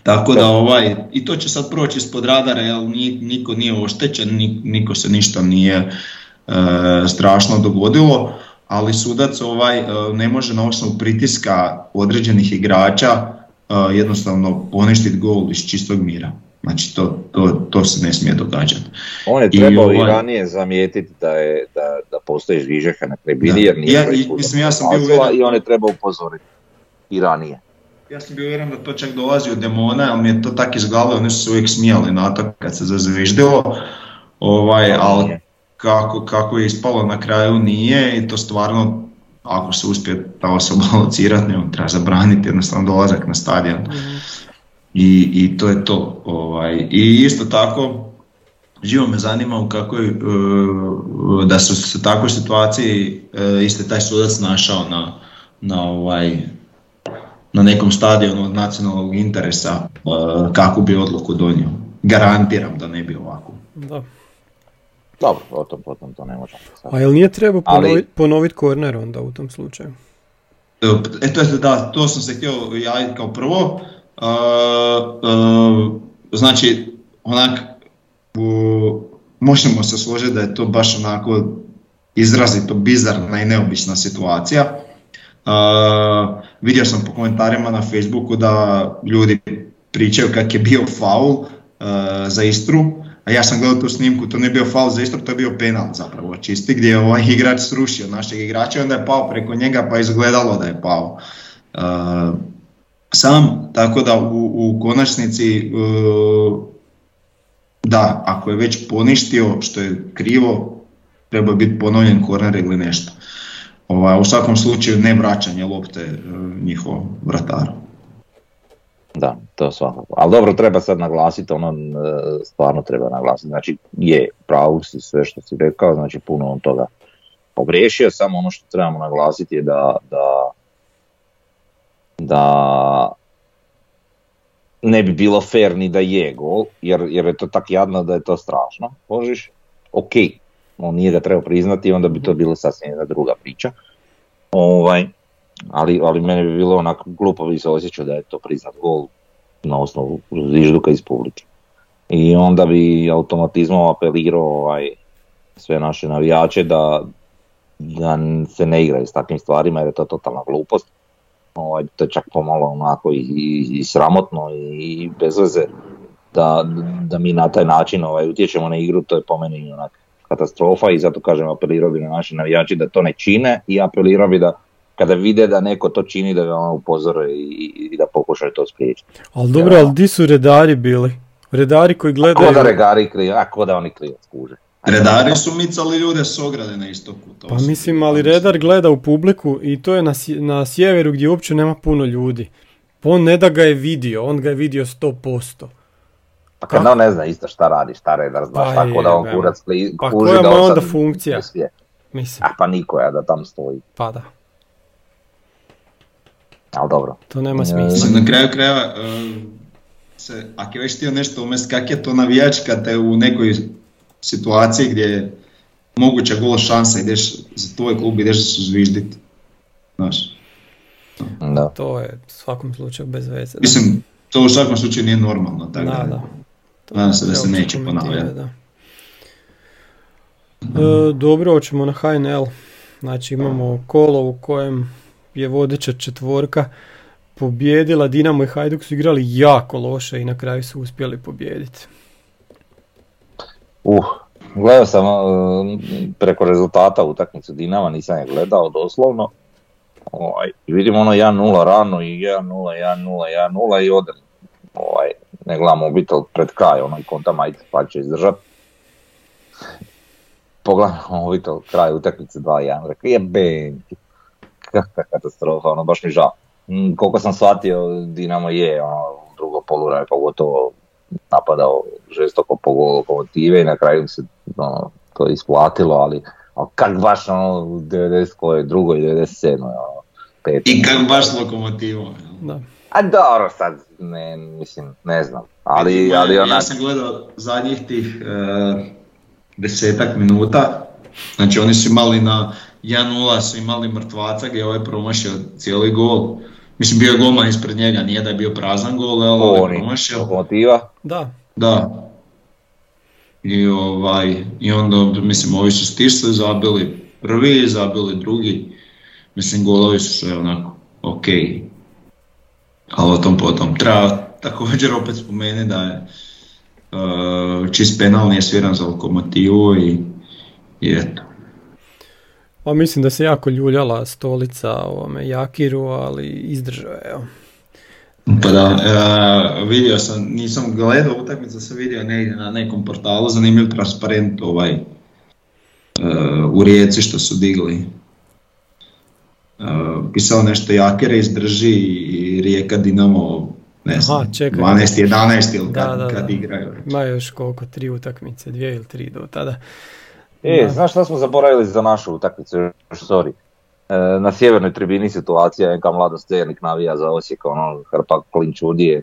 [SPEAKER 3] Tako da ovaj, i to će sad proći ispod radara jer ni- niko nije oštećen, ni- niko se ništa nije e, strašno dogodilo, ali sudac ovaj e, ne može na osnovu pritiska određenih igrača e, jednostavno poništiti gol iz čistog mira. Znači to, to, to se ne smije događati.
[SPEAKER 2] On je
[SPEAKER 3] I
[SPEAKER 2] trebao i
[SPEAKER 3] ovaj-
[SPEAKER 2] ranije zamijetiti da, je, da, da postoji zvižaka na tribini jer nije
[SPEAKER 3] Ja- i- mislim, ja sam bio uvjeren-
[SPEAKER 2] i on je trebao upozoriti i ranije.
[SPEAKER 3] Ja sam bio uvjeren da to čak dolazi od demona, ali mi je to tak izgledalo, oni su se uvijek smijali na to kad se zazviždilo, ovaj, ali. Kako, kako je ispalo na kraju nije i to stvarno ako se uspije ta osoba [laughs] locirati, ne, treba zabraniti jednostavno dolazak na stadion. I, i to je to. Ovaj. I isto tako, živo me zanima u kakvoj, e, da su se u takvoj situaciji e, isto taj sudac našao na, na ovaj na nekom stadionu od nacionalnog interesa e, kakvu bi odluku donio. Garantiram da ne bi ovako.
[SPEAKER 1] Da.
[SPEAKER 2] Dobro, o tom potom to ne možemo sad.
[SPEAKER 1] A jel nije trebao
[SPEAKER 2] Ali-
[SPEAKER 1] ponoviti ponovit korner onda u tom slučaju?
[SPEAKER 3] E, to je, da, to sam se htio javiti kao prvo. E, e, znači, onak, u- možemo se složiti da je to baš onako izrazito bizarna i neobična situacija. Vidio sam po komentarima na Facebooku da ljudi pričaju kak je bio faul za Istru, a ja sam gledao tu snimku, to nije bio faul za Istru, to je bio penal zapravo čisti, gdje je ovaj igrač srušio našeg igrača i onda je pao preko njega pa izgledalo da je pao. E, sam, tako da u, u konačnici e, da, ako je već poništio što je krivo, treba biti ponovljen korner ili nešto. ovaj, u svakom slučaju ne vraćanje lopte e, njihovom vrataru.
[SPEAKER 2] Da, to svakako. Ali dobro, treba sad naglasiti, ono stvarno treba naglasiti. Znači, je, pravo si sve što si rekao, znači puno on toga pogriješio, samo ono što trebamo naglasiti je da, da, da ne bi bilo fair ni da je gol, jer, jer je to tak jadno da je to strašno, božiš, ok, on nije ga trebao priznati, onda bi to bilo sasvim jedna druga priča. Ovaj, ali, ali meni bi bilo onako glupo bi se osjećao da je to priznat gol na osnovu zvižduka iz publike. I onda bi automatizmom apelirao ovaj, sve naše navijače da, da se ne igraju s takvim stvarima jer je to totalna glupost. Ovaj, to je čak pomalo onako i, i, sramotno i bez veze da, da mi na taj način ovaj, utječemo na igru, to je po meni onak katastrofa i zato kažem apelirao bi na naše navijači da to ne čine i apelirao bi da kada vide da neko to čini da ga ono upozore i, i da pokušaju to spriječiti.
[SPEAKER 1] Ali dobro, ali di su redari bili? Redari koji gledaju...
[SPEAKER 2] A ko da redari kriju, a ko da oni kriju skuže.
[SPEAKER 3] Redari su micali ljude s ograde na istoku.
[SPEAKER 1] To pa mislim, ali redar gleda u publiku i to je na, na sjeveru gdje uopće nema puno ljudi. Pa on ne da ga je vidio, on ga je vidio 100%.
[SPEAKER 2] Pa kad on ne zna isto šta radi, šta redar zna, pa tako da on kurac
[SPEAKER 1] Pa koja
[SPEAKER 2] da
[SPEAKER 1] onda funkcija? Mislim.
[SPEAKER 2] A pa nikoja da tam stoji.
[SPEAKER 1] Pa da.
[SPEAKER 2] Ali dobro.
[SPEAKER 1] To nema smisla.
[SPEAKER 3] Na kraju krajeva, e, se, ako je već htio nešto umest, kak je to navijač kad te u nekoj situaciji gdje je moguća gola šansa ideš za tvoj klub ideš zvižditi. Znaš.
[SPEAKER 2] Da.
[SPEAKER 1] To je u svakom slučaju bez veze.
[SPEAKER 3] Mislim, to u svakom slučaju nije normalno. Tako
[SPEAKER 1] da, da.
[SPEAKER 3] Nadam se da se neće ponavljati.
[SPEAKER 1] E, dobro, hoćemo na HNL. Znači imamo kolo u kojem je vodeća četvorka pobjedila. Dinamo i Hajduk su igrali jako loše i na kraju su uspjeli pobijediti.
[SPEAKER 2] Uh, gledao sam uh, preko rezultata utakmicu Dinama, nisam je gledao doslovno. Ovaj, vidimo ono 1-0 rano i 1-0, 1-0, 1-0 i odem. Ovaj, ne gledam mobitel pred kraj, i konta majte pa će izdržat. Pogledam mobitel kraj utakmice 2-1, rekao jebem kakva katastrofa, ono baš mi žao. Mm, koliko sam shvatio, Dinamo je ono, drugo poluranje pogotovo napadao žestoko po lokomotive i na kraju se ono, to isplatilo, ali, ali kak baš ono, 90 koje drugo i 97. Ono,
[SPEAKER 3] pet. I kak baš lokomotivo.
[SPEAKER 1] Da.
[SPEAKER 2] A dobro, sad, ne, mislim, ne znam. Ali, ali onak...
[SPEAKER 3] Ja sam gledao zadnjih tih e, desetak minuta, znači oni su imali na 1-0 su imali mrtvaca gdje je ovaj promašio cijeli gol. Mislim bio je golman ispred njega, nije da je bio prazan gol, ali ovaj je promašio.
[SPEAKER 2] Lokomotiva?
[SPEAKER 1] Da.
[SPEAKER 3] Da. I, ovaj, I onda, mislim, ovi su stisli, zabili prvi, zabili drugi. Mislim, golovi su sve onako ok. Ali o tom potom. Treba također opet spomenuti da je uh, čist penal nije sviran za lokomotivu i, i eto.
[SPEAKER 1] Pa mislim da se jako ljuljala stolica ovome Jakiru, ali izdržao je. Evo.
[SPEAKER 3] Pa da, e, vidio sam, nisam gledao utakmicu, sam vidio negdje na nekom portalu, zanimljiv transparent ovaj, e, u rijeci što su digli. E, pisao nešto Jakere izdrži i Rijeka Dinamo ne znam, Aha, 12, 11 ili kad, da, kad igraju.
[SPEAKER 1] Ima još koliko, tri utakmice, dvije ili tri do tada.
[SPEAKER 2] E, da. znaš šta smo zaboravili za našu utakmicu, sorry. E, na sjevernoj tribini situacija, neka mlada Scernik navija za Osijek, ono, hrpa klinčudije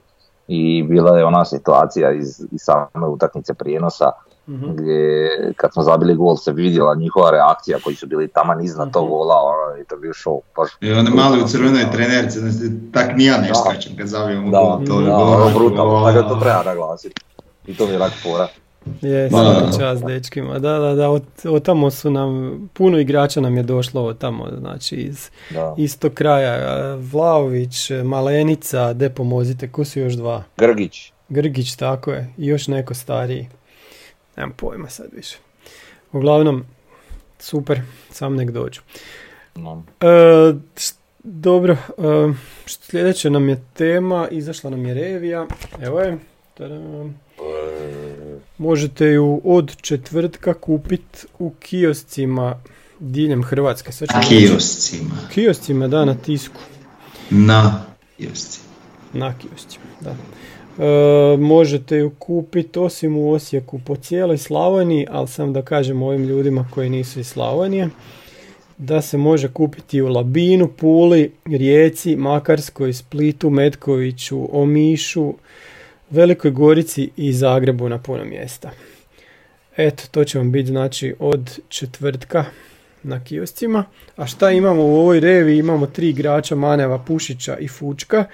[SPEAKER 2] i bila je ona situacija iz, iz same utakmice prijenosa mm gdje kad smo zabili gol se vidjela njihova reakcija koji su bili taman iznad mm tog gola ono, i to bio show. Baš
[SPEAKER 3] I one mali u crvenoj trenerci, znači tak nija ne skačem kad zabijemo gol.
[SPEAKER 2] To je da, ono brutalno, tako to treba naglasiti. I to mi je lak fora.
[SPEAKER 1] Je, čas dečkima. Da, da, da, od, tamo su nam, puno igrača nam je došlo od tamo, znači iz istog kraja. Vlaović, Malenica, de pomozite, ko su još dva?
[SPEAKER 2] Grgić.
[SPEAKER 1] Grgić, tako je. I još neko stariji. Nemam pojma sad više. Uglavnom, super, sam nek dođu. E, dobro, e, sljedeća nam je tema, izašla nam je revija, evo je. Možete ju od četvrtka kupiti u kioscima diljem Hrvatske. Sad
[SPEAKER 3] Kioscima.
[SPEAKER 1] Kioscima, da, na tisku.
[SPEAKER 3] Na kioscima.
[SPEAKER 1] Na kioscima, da. E, možete ju kupiti osim u Osijeku po cijeloj Slavoniji, ali sam da kažem ovim ljudima koji nisu iz Slavonije, da se može kupiti u Labinu, Puli, Rijeci, Makarskoj, Splitu, Metkoviću, Omišu, Velikoj Gorici i Zagrebu na puno mjesta. Eto, to će vam biti znači od četvrtka na kioscima. A šta imamo u ovoj revi? Imamo tri igrača Maneva, Pušića i Fučka.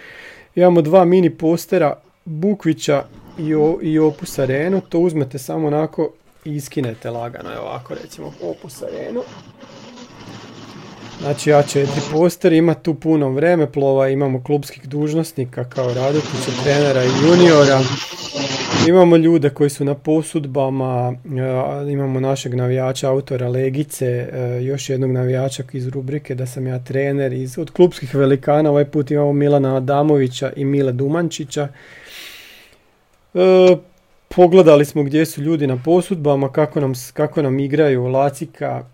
[SPEAKER 1] Imamo dva mini postera Bukvića i, o, i Opus Arenu. To uzmete samo onako i iskinete lagano. Evo ovako recimo Opus Arenu. Znači A4 poster, ima tu puno vreme plova, imamo klubskih dužnosnika kao Radetića, trenera i juniora. Imamo ljude koji su na posudbama, e, imamo našeg navijača, autora Legice, e, još jednog navijača iz rubrike da sam ja trener. Iz, od klubskih velikana ovaj put imamo Milana Adamovića i Mile Dumančića. E, pogledali smo gdje su ljudi na posudbama, kako nam, kako nam igraju Lacika,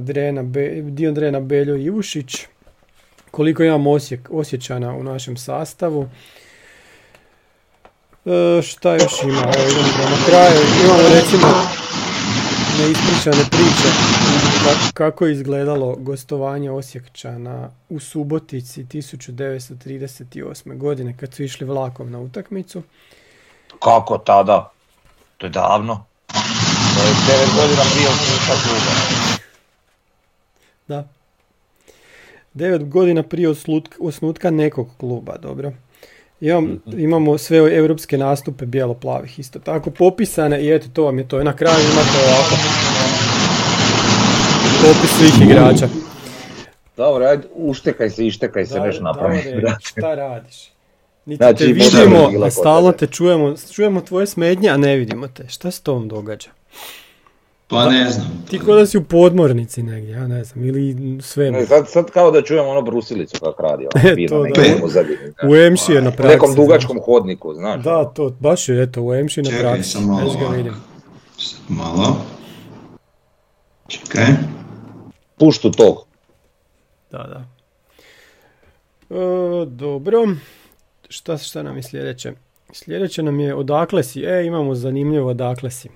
[SPEAKER 1] Drena, Be, Drena Beljo i Ušić. Koliko imamo osjek, osjećana u našem sastavu. E, šta još ima? Evo idemo na kraju. Imamo recimo neispričane priče kako, je izgledalo gostovanje Osjekčana u Subotici 1938. godine kad su išli vlakom na utakmicu.
[SPEAKER 2] Kako tada? To je davno. To je 9 godina prije osnutka kluba.
[SPEAKER 1] Da. 9 godina prije osnutka nekog kluba, dobro. Imam, imamo sve europske nastupe bijelo-plavih isto tako popisane i eto to vam je to. Na kraju imate ovako popis svih igrača.
[SPEAKER 2] Dobro, ajde, uštekaj se, ištekaj se, nešto napravi.
[SPEAKER 1] Šta radiš? Niti
[SPEAKER 2] Znači,
[SPEAKER 1] te vidimo, stalno te čujemo, čujemo tvoje smetnje, a ne vidimo te. Šta se tom događa?
[SPEAKER 3] Pa ne znam.
[SPEAKER 1] Ti ko da si u podmornici negdje, ja ne znam, ili sve.
[SPEAKER 2] Ne, sad, sad kao da čujemo ono brusilicu kako radi, [laughs]
[SPEAKER 1] E,
[SPEAKER 2] ono, fino,
[SPEAKER 1] to
[SPEAKER 2] negdje
[SPEAKER 3] da.
[SPEAKER 2] u znaš.
[SPEAKER 1] Emši je na
[SPEAKER 2] U
[SPEAKER 1] praksi.
[SPEAKER 2] nekom dugačkom hodniku, znaš.
[SPEAKER 1] Da, to, baš je, eto, u Emši na
[SPEAKER 3] Čekaj,
[SPEAKER 1] praksi.
[SPEAKER 3] sam malo
[SPEAKER 1] ga vidim.
[SPEAKER 3] Malo. Čekaj.
[SPEAKER 2] Puštu tog.
[SPEAKER 1] Da, da. E, dobro. Šta, šta nam je sljedeće? Sljedeće nam je odakle si. E, imamo zanimljivo odakle si.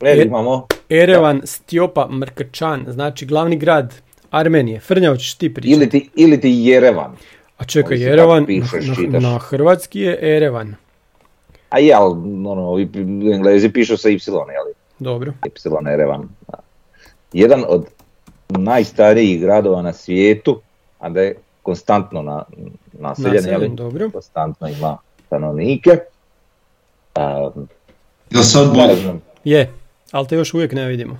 [SPEAKER 2] E,
[SPEAKER 1] Jer-
[SPEAKER 2] imamo.
[SPEAKER 1] Erevan Stjopa Mrkačan, znači glavni grad Armenije. Frnja, hoćeš ti pričati?
[SPEAKER 2] Ili ti, ili ti Jerevan.
[SPEAKER 1] A čekaj,
[SPEAKER 2] Ovisi
[SPEAKER 1] Erevan,
[SPEAKER 2] kako pišeš,
[SPEAKER 1] na, na hrvatski je Erevan.
[SPEAKER 2] A je, ali ono, ovi englezi pišu sa Y, jeli?
[SPEAKER 1] Dobro.
[SPEAKER 2] Y Erevan. Da. Jedan od najstarijih gradova na svijetu, a da je konstantno na, naseljen,
[SPEAKER 1] Naseljen,
[SPEAKER 2] jeli?
[SPEAKER 1] dobro.
[SPEAKER 2] Konstantno ima stanovnike. Um,
[SPEAKER 3] Jel sad bolje?
[SPEAKER 1] Je, ali te još uvijek ne vidimo.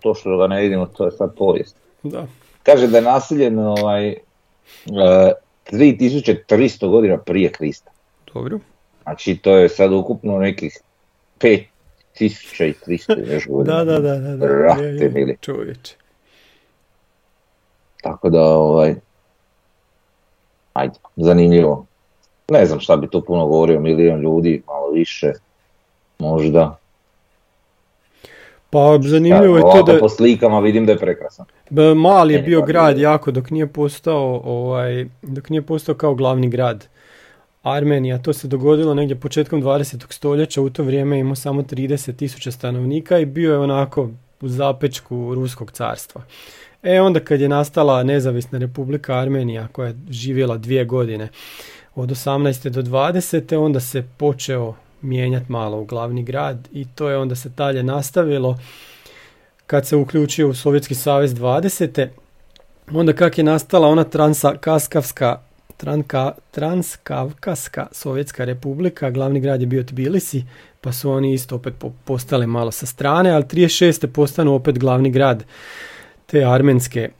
[SPEAKER 2] to što ga ne vidimo, to je sad povijest.
[SPEAKER 1] Da.
[SPEAKER 2] Kaže da je naseljen ovaj, uh, 3300 godina prije Krista.
[SPEAKER 1] Dobro.
[SPEAKER 2] Znači to je sad ukupno nekih 5300 još godina.
[SPEAKER 1] Da, da, da, da. da.
[SPEAKER 2] Brate
[SPEAKER 1] Je, je,
[SPEAKER 2] mili.
[SPEAKER 1] Čovječe.
[SPEAKER 2] Tako da, ovaj, ajde, zanimljivo. Ne znam šta bi tu puno govorio, milion ljudi, malo više, možda.
[SPEAKER 1] Pa zanimljivo je to da
[SPEAKER 2] po slikama vidim da je prekrasan.
[SPEAKER 1] Mali je bio grad jako dok nije postao ovaj dok nije postao kao glavni grad Armenija. To se dogodilo negdje početkom 20. stoljeća. U to vrijeme je imao samo 30 tisuća stanovnika i bio je onako u zapečku Ruskog carstva. E onda kad je nastala nezavisna republika Armenija koja je živjela dvije godine od 18. do 20. onda se počeo mijenjati malo u glavni grad i to je onda se dalje nastavilo kad se uključio u Sovjetski savez 20. Onda kak je nastala ona transkaskavska Tranka, Transkavkaska Sovjetska republika, glavni grad je bio Tbilisi, pa su oni isto opet po- postali malo sa strane, ali 36. postanu opet glavni grad te armenske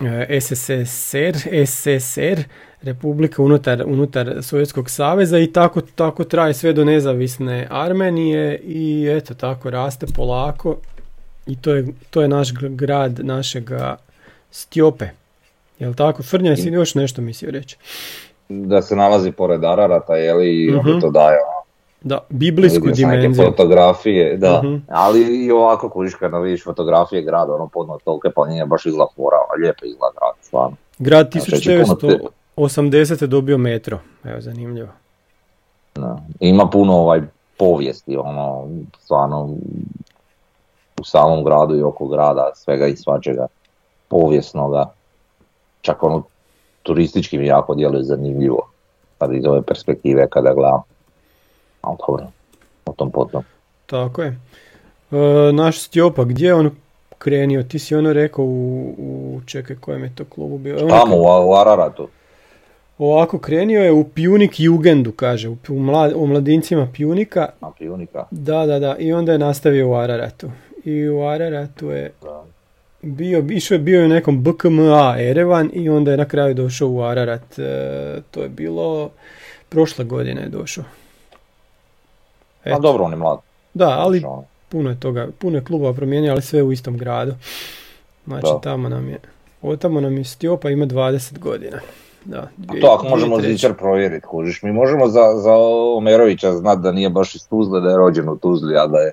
[SPEAKER 1] e, SSSR, SSR, republika unutar, unutar Sovjetskog saveza i tako, tako traje sve do nezavisne Armenije i eto tako raste polako i to je, to je naš grad našega Stjope. Jel tako? Frnja, jesi još nešto mislio reći?
[SPEAKER 2] Da se nalazi pored Ararata, jeli, i
[SPEAKER 1] Mhm.
[SPEAKER 2] onda to daje
[SPEAKER 1] Da, biblijsku dimenziju.
[SPEAKER 2] fotografije, da.
[SPEAKER 1] Mhm.
[SPEAKER 2] Ali i ovako kužiš kada vidiš fotografije grada, ono podno tolike planine, baš izgleda fora, a lijepo izgleda grad, stvarno.
[SPEAKER 1] Grad
[SPEAKER 2] Znači, puno te-
[SPEAKER 1] 1980. dobio metro. Evo, zanimljivo.
[SPEAKER 2] Da. Ima puno ovaj povijesti, ono, stvarno u samom gradu i oko grada, svega i svačega povijesnoga. Čak ono turistički mi jako djeluje zanimljivo, sad iz ove perspektive kada gledam. Ali dobro, o tom potom.
[SPEAKER 1] Tako je. E, naš Stjopa, gdje je on krenio? Ti si ono rekao u, u čekaj, kojem je to klubu bio? On
[SPEAKER 2] Tamo u, u Araratu.
[SPEAKER 1] Ovako, krenuo je u Pjunik Jugendu, kaže, u, u, mla- u mladincima Pjunika.
[SPEAKER 2] na Pijunika.
[SPEAKER 1] Da, da, da, i onda je nastavio u Araratu. I u Araratu je
[SPEAKER 2] Da.
[SPEAKER 1] bio, išao je bio u nekom BKMA Erevan i onda je na kraju došao u Ararat. E, to je bilo, prošle godine je došao.
[SPEAKER 2] Pa
[SPEAKER 1] Eto.
[SPEAKER 2] dobro, on je mlad.
[SPEAKER 1] Da, ali
[SPEAKER 2] ono.
[SPEAKER 1] puno je toga, puno je klubova promijenio, ali sve u istom gradu. Znači
[SPEAKER 2] Da.
[SPEAKER 1] tamo nam je, od tamo nam je Stjopa ima 20 godina. Da, dvije-
[SPEAKER 2] to ako možemo. Zičar provjeriti, kužiš. Mi možemo za, za Omerovića znati da nije baš iz Tuzle, da je rođen u Tuzli, a da je...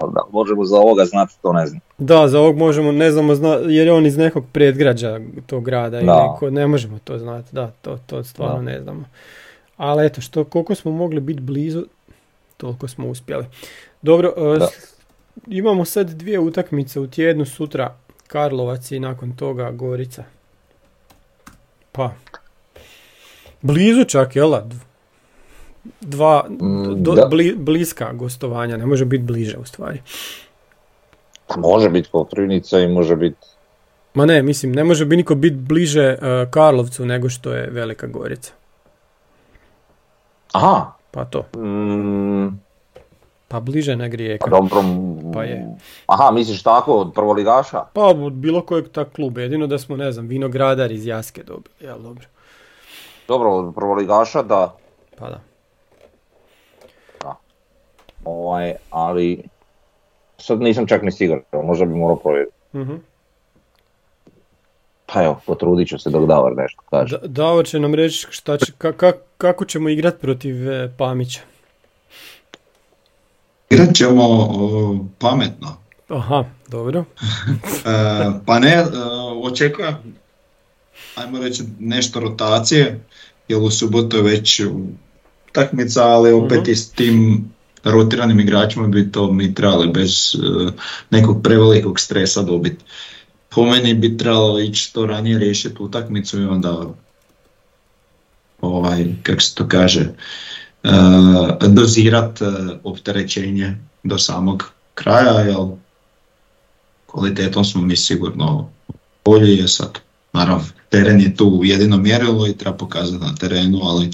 [SPEAKER 2] Da, možemo za ovoga znati, to ne znam.
[SPEAKER 1] Da, za ovog možemo, ne znamo, zna, jer je on iz nekog predgrađa tog grada i
[SPEAKER 2] Da.
[SPEAKER 1] neko, ne možemo to znati, da, to, to stvarno
[SPEAKER 2] Da.
[SPEAKER 1] ne znamo. Ali eto, što, koliko smo mogli biti blizu, toliko smo uspjeli. Dobro, e,
[SPEAKER 2] Da.
[SPEAKER 1] s- imamo sad dvije utakmice u tjednu, sutra Karlovac i nakon toga Gorica. Pa, blizu čak, jel? Dva,
[SPEAKER 2] Mm,
[SPEAKER 1] do-
[SPEAKER 2] da.
[SPEAKER 1] bli- bliska gostovanja, ne može biti bliže u stvari.
[SPEAKER 2] Može biti Koprivnica i može biti...
[SPEAKER 1] Ma ne, mislim, ne može bi niko biti bliže e, Karlovcu nego što je Velika Gorica.
[SPEAKER 2] Aha!
[SPEAKER 1] Pa to.
[SPEAKER 2] Mm,
[SPEAKER 1] Pa bliže nego
[SPEAKER 2] pa
[SPEAKER 1] Rijeka.
[SPEAKER 2] dobro... mm,
[SPEAKER 1] Pa je.
[SPEAKER 2] Aha, misliš tako, od prvoligaša?
[SPEAKER 1] Pa od bilo kojeg tak kluba, jedino da smo, ne znam, vinogradar iz Jaske dobili, jel dobro.
[SPEAKER 2] Dobro, od prvoligaša da,
[SPEAKER 1] Pa da.
[SPEAKER 2] ovaj, ali... Sad nisam čak ni siguran, možda bi morao provjeriti.
[SPEAKER 1] Mhm.
[SPEAKER 2] Pa evo, potrudit ću se dok Davor nešto kaže.
[SPEAKER 1] Da, Davor će nam reći šta će, ka- ka- kako ćemo igrat protiv e, Pamića.
[SPEAKER 3] Igrat ćemo pametno.
[SPEAKER 1] Aha, dobro. [laughs]
[SPEAKER 3] E, pa ne, e, očekujem, ajmo reći, nešto rotacije, jer u subotu je već utakmica, ali opet
[SPEAKER 1] Mhm.
[SPEAKER 3] i s tim rotiranim igračima bi to mi trebali bez e, nekog prevelikog stresa dobiti. Po meni bi trebalo ići to ranije riješiti utakmicu i onda ovaj, kako se to kaže, e, dozirat e, opterećenje do samog kraja, jer kvalitetom smo mi sigurno bolji je sad. Naravno, teren je tu jedino mjerilo i treba pokazati na terenu, ali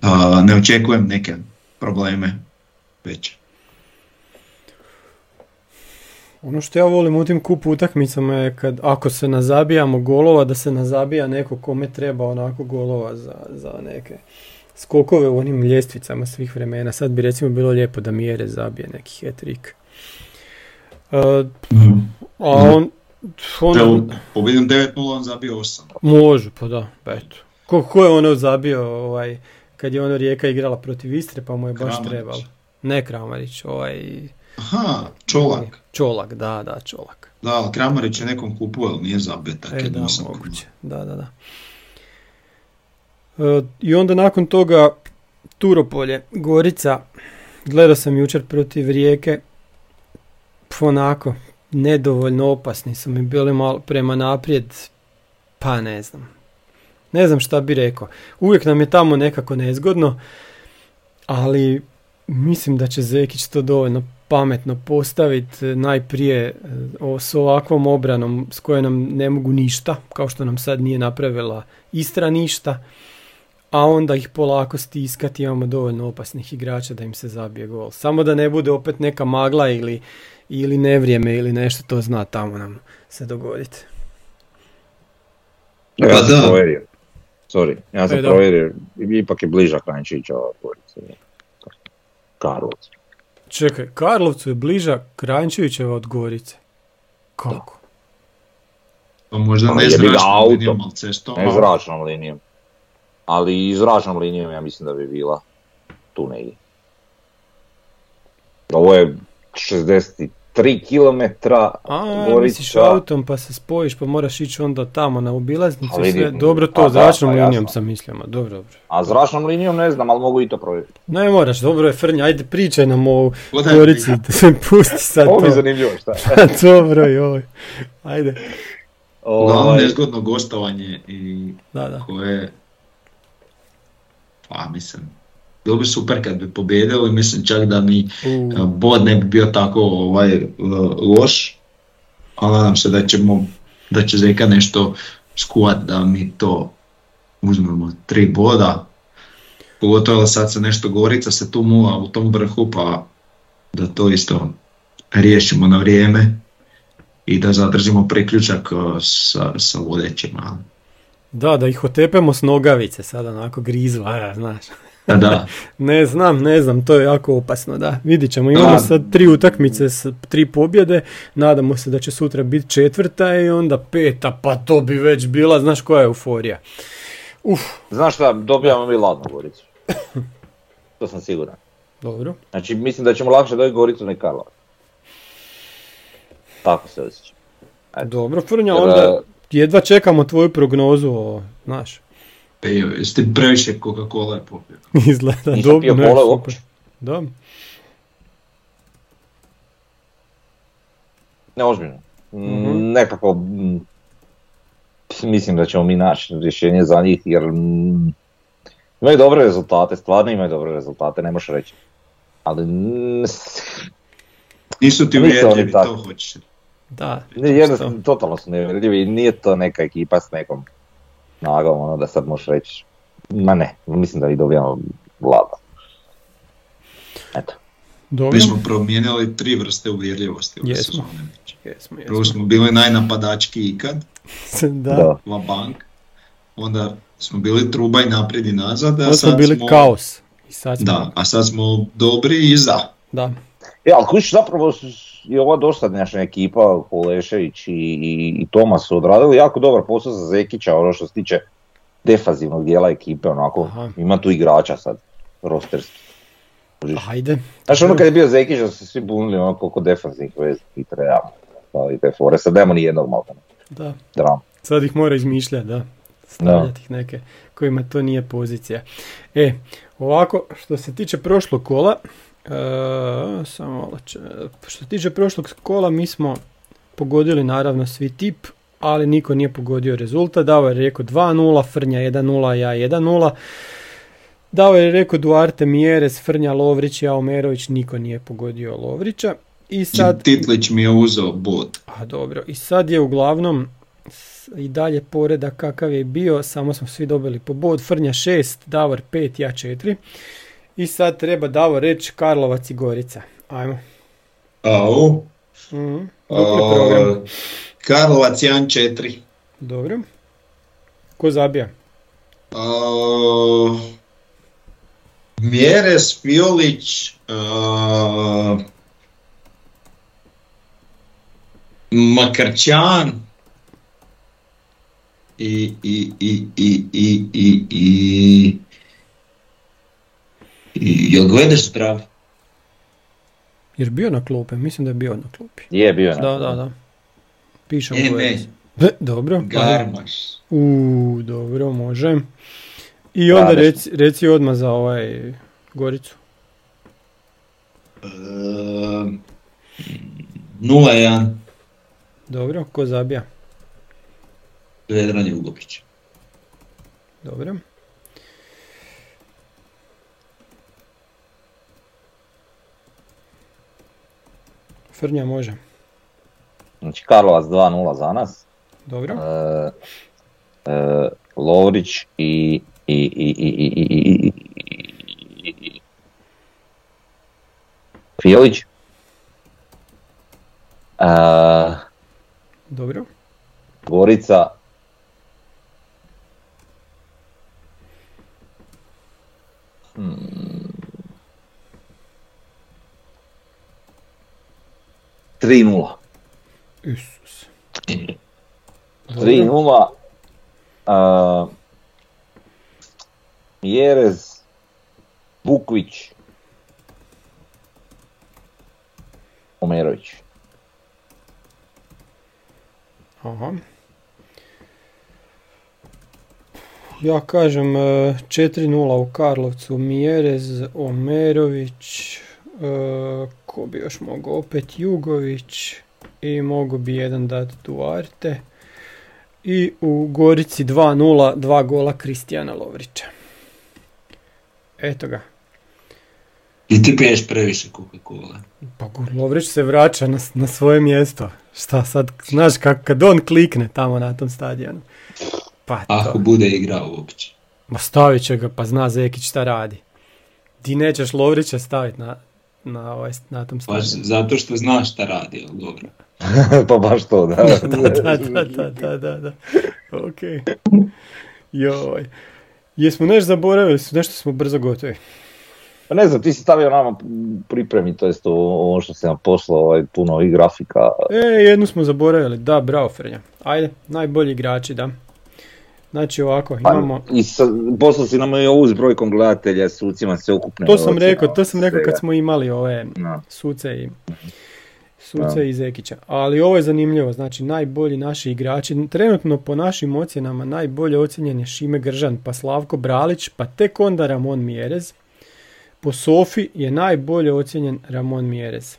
[SPEAKER 3] a, ne očekujem neke probleme već.
[SPEAKER 1] Ono što ja volim u tim kup utakmicama je kad ako se nazabijamo golova da se nazabija neko kome treba onako golova za, za neke skokove u onim ljestvicama svih vremena. Sad bi recimo bilo lijepo da Mjere zabije neki hat-trick. E, a on, on
[SPEAKER 3] Evo, pobjedim 9-0, on zabio 8.
[SPEAKER 1] može, pa da, eto. Ko, ko je ono zabio ovaj, kad je ono Rijeka igrala protiv Istre pa mu je baš
[SPEAKER 3] Kramarić.
[SPEAKER 1] trebalo. Ne Kramarić, ovaj
[SPEAKER 3] Aha, Čolak.
[SPEAKER 1] Čolak, da, da, Čolak.
[SPEAKER 3] Da, ali Kramarić je nekom kupu, ali nije zabio tako
[SPEAKER 1] E, da, moguće. Da, da, da. E, I onda nakon toga Turopolje, Gorica, gledao sam jučer protiv Rijeke, onako, nedovoljno opasni su mi bili malo prema naprijed, pa ne znam. Ne znam šta bi rekao. Uvijek nam je tamo nekako nezgodno, ali mislim da će Zekić to dovoljno pametno postaviti najprije e, s ovakvom obranom s kojom nam ne mogu ništa, kao što nam sad nije napravila Istra ništa, a onda ih polako stiskati, imamo dovoljno opasnih igrača da im se zabije gol. Samo da ne bude opet neka magla ili, ili nevrijeme ili nešto, to zna tamo nam se dogoditi.
[SPEAKER 2] Ja
[SPEAKER 3] Pa
[SPEAKER 2] sam
[SPEAKER 3] da.
[SPEAKER 2] provjerio. Sorry, ja sam
[SPEAKER 1] E, da.
[SPEAKER 2] provjerio. Ipak je bliža Kranjčića ova Gorica. Karlovac.
[SPEAKER 1] Čekaj, Karlovcu je bliža Kranjčevićeva od Gorice. Kako?
[SPEAKER 3] Pa možda
[SPEAKER 2] Ali
[SPEAKER 3] ne zračnom linijom, ali cestom.
[SPEAKER 2] Ne zračnom linijom. Ali i zračnom linijom ja mislim da bi bila tu negdje. Ovo je 63 km
[SPEAKER 1] A,
[SPEAKER 2] Gorica.
[SPEAKER 1] misliš autom pa se spojiš pa moraš ići onda tamo na obilaznicu
[SPEAKER 2] A
[SPEAKER 1] sve. Dobro
[SPEAKER 2] pa
[SPEAKER 1] to,
[SPEAKER 2] da,
[SPEAKER 1] zračnom
[SPEAKER 2] pa
[SPEAKER 1] linijom
[SPEAKER 2] jasno.
[SPEAKER 1] sam mislio, ma dobro, dobro.
[SPEAKER 2] A zračnom linijom ne znam, ali mogu i to provjeriti.
[SPEAKER 1] Ne moraš, dobro je Frnja, ajde pričaj nam o Gorici, [laughs] pusti sad
[SPEAKER 2] Ovo mi je
[SPEAKER 1] to.
[SPEAKER 2] zanimljivo, šta? [laughs]
[SPEAKER 1] dobro joj, ajde.
[SPEAKER 3] Uglavnom
[SPEAKER 2] Ovaj,
[SPEAKER 3] nezgodno gostovanje i
[SPEAKER 1] Da, da.
[SPEAKER 3] koje, pa mislim, bilo bi super kad bi pobjedili, mislim čak da ni
[SPEAKER 1] U,
[SPEAKER 3] e, bod ne bi bio tako ovaj, e, loš, ali nadam se da ćemo, da će Zeka nešto skuvat da mi to uzmemo tri boda, pogotovo da sad se nešto Gorica se tu muva u tom vrhu pa da to isto riješimo na vrijeme i da zadržimo priključak e, sa, sa vodećima.
[SPEAKER 1] Da, da ih otepemo s nogavice sad onako grizu, a, znaš.
[SPEAKER 3] Da. [laughs]
[SPEAKER 1] Ne znam, ne znam, to je jako opasno, da. Vidit ćemo, imamo
[SPEAKER 3] Da.
[SPEAKER 1] sad tri utakmice s tri pobjede, nadamo se da će sutra biti četvrta i onda peta, pa to bi već bila, znaš koja je euforija. Uf,
[SPEAKER 2] Znaš šta, dobijamo mi ladnu Goricu. [laughs] To sam siguran.
[SPEAKER 1] dobro.
[SPEAKER 2] Znači, mislim da ćemo lakše dobiti Goricu nego Karlovac. Tako se osjećam.
[SPEAKER 1] Dobro, Frnja, onda jedva čekamo tvoju prognozu, o, znaš,
[SPEAKER 3] E, jeste previše Coca-Cola je popio. [laughs]
[SPEAKER 1] izgleda
[SPEAKER 2] Nisam
[SPEAKER 1] dobro.
[SPEAKER 2] pio
[SPEAKER 1] ne,
[SPEAKER 2] uopće.
[SPEAKER 1] Da,
[SPEAKER 2] Ne, ozbiljno. Mm,
[SPEAKER 1] Mhm.
[SPEAKER 2] Nekako, mm, mislim da ćemo mi naći rješenje za njih, jer mm, imaju dobre rezultate, stvarno imaju dobre rezultate, ne možeš reći. Ali
[SPEAKER 3] Nisu ti uvjerljivi,
[SPEAKER 2] tako.
[SPEAKER 3] to hoćeš.
[SPEAKER 1] Da.
[SPEAKER 2] ne, jednostavno, totalno su nevjerljivi i nije to neka ekipa s nekom snagom, ono da sad možeš reći, ma ne, mislim da ih dobijamo vlada. Eto.
[SPEAKER 1] Dobro,
[SPEAKER 3] Mi smo promijenili tri vrste uvjerljivosti ove
[SPEAKER 1] Jesmo.
[SPEAKER 3] sezone.
[SPEAKER 1] jesmo,
[SPEAKER 3] Prvo
[SPEAKER 1] jesmo.
[SPEAKER 3] smo bili najnapadački ikad, [laughs]
[SPEAKER 1] da.
[SPEAKER 3] va bank. Onda smo bili truba i naprijed i nazad, a
[SPEAKER 1] Onda smo
[SPEAKER 3] sad
[SPEAKER 1] bili
[SPEAKER 3] smo...
[SPEAKER 1] kaos. I sad smo,
[SPEAKER 3] Da, a sad smo dobri i za.
[SPEAKER 1] da.
[SPEAKER 2] E, ali kuć zapravo je ova dosadašnja ekipa, Kolešević i, i, i Tomas su odradili jako dobar posao za Zekića, ono što se tiče defazivnog dijela ekipe, onako,
[SPEAKER 1] Aha.
[SPEAKER 2] ima tu igrača sad, rosterski.
[SPEAKER 1] Ajde.
[SPEAKER 2] Znaš ono kad je bio Zekić da su se svi bunili ono koliko defazivnih vez i treba, i te fore, sad nema ni jednog malta,
[SPEAKER 1] Da.
[SPEAKER 2] dram.
[SPEAKER 1] Sad ih mora izmišljati, da. Stavljati ih neke kojima to nije pozicija. E, ovako, što se tiče prošlog kola, e, samo malo će- što se tiče prošlog kola, mi smo pogodili naravno svi tip, ali niko nije pogodio rezultat. Dao je rekao 2-0, Frnja 1-0, ja 1-0. Dao je rekao Duarte Mjeres, Frnja Lovrić, ja Omerović, niko nije pogodio Lovrića. I sad...
[SPEAKER 3] Titlić mi je uzeo bod.
[SPEAKER 1] A dobro, i sad je uglavnom i dalje poredak kakav je bio, samo smo svi dobili po bod, Frnja 6, Davor 5, ja 4. I sad treba Davor reći Karlovac i Gorica. Ajmo.
[SPEAKER 3] Au.
[SPEAKER 1] Program.
[SPEAKER 3] A, Karlovac 1-4.
[SPEAKER 1] Dobro. Ko zabija?
[SPEAKER 3] A, Mjeres, Fiolić, Makarčan i, i, i, i, i, i, i, i jel gledaš zdrav?
[SPEAKER 1] Jer bio na klupe, mislim da je bio na klupi.
[SPEAKER 2] Je bio na
[SPEAKER 1] Da, da, da. Pišem
[SPEAKER 3] E, ne.
[SPEAKER 1] E, Dobro.
[SPEAKER 3] Garmaš.
[SPEAKER 1] U, dobro, može. I onda
[SPEAKER 2] Da,
[SPEAKER 1] reci, reci odmah za ovaj Goricu.
[SPEAKER 3] E, 0-1.
[SPEAKER 1] Dobro, ko zabija?
[SPEAKER 3] Vedran Jugović.
[SPEAKER 1] Dobro. Tvrdnja može.
[SPEAKER 2] Znači Karlovac 2-0 za nas.
[SPEAKER 1] Dobro.
[SPEAKER 2] E, e, Lovrić i, i, i, i Fijelić. E,
[SPEAKER 1] Dobro.
[SPEAKER 2] Gorica. Hmm. 3-0.
[SPEAKER 1] Isus.
[SPEAKER 2] 3-0. Uh, Jerez, Bukvić Omerović.
[SPEAKER 1] Aha. Ja kažem e, 4-0 u Karlovcu, Mjerez, Omerović, e, ko bi još mogao, opet Jugović i mogu bi jedan dati Duarte. I u Gorici 2-0, dva gola Kristijana Lovrića. Eto ga.
[SPEAKER 4] I ti piješ previše Coca-Cola.
[SPEAKER 1] Pa Lovrić se vraća na, na svoje mjesto. Šta sad, znaš kak, kad on klikne tamo na tom stadionu. Pa to.
[SPEAKER 4] Ako bude igrao uopće.
[SPEAKER 1] Ma stavit će ga, pa zna Zekić šta radi. Ti nećeš Lovrića staviti na, na, ovaj, na tom
[SPEAKER 4] Baš zato što znaš šta radi, ali dobro. [laughs]
[SPEAKER 2] pa baš to, [laughs] da.
[SPEAKER 1] da, da, da, da, da, da, da. Ok. Joj. Jesmo nešto zaboravili, nešto smo brzo gotovi.
[SPEAKER 2] Pa ne znam, ti si stavio nama pripremi, to jest ovo ovo što si nam poslao, ovaj, puno i grafika.
[SPEAKER 1] E, jednu smo zaboravili, da, bravo Frnja. Ajde, najbolji igrači, da. Znači ovako,
[SPEAKER 2] Pa,
[SPEAKER 1] imamo...
[SPEAKER 2] I sa, poslao si nam i ovu s brojkom gledatelja, sucima sveukupne.
[SPEAKER 1] To sam rekao, to sam rekao kad smo imali ove
[SPEAKER 2] Da.
[SPEAKER 1] suce i suce i Zekića. Ali ovo je zanimljivo, znači najbolji naši igrači, trenutno po našim ocjenama najbolje ocjenjen je Šime Gržan, pa Slavko Bralić, pa tek onda Ramon Mjerez. Po Sofi je najbolje ocjenjen Ramon Mjerez.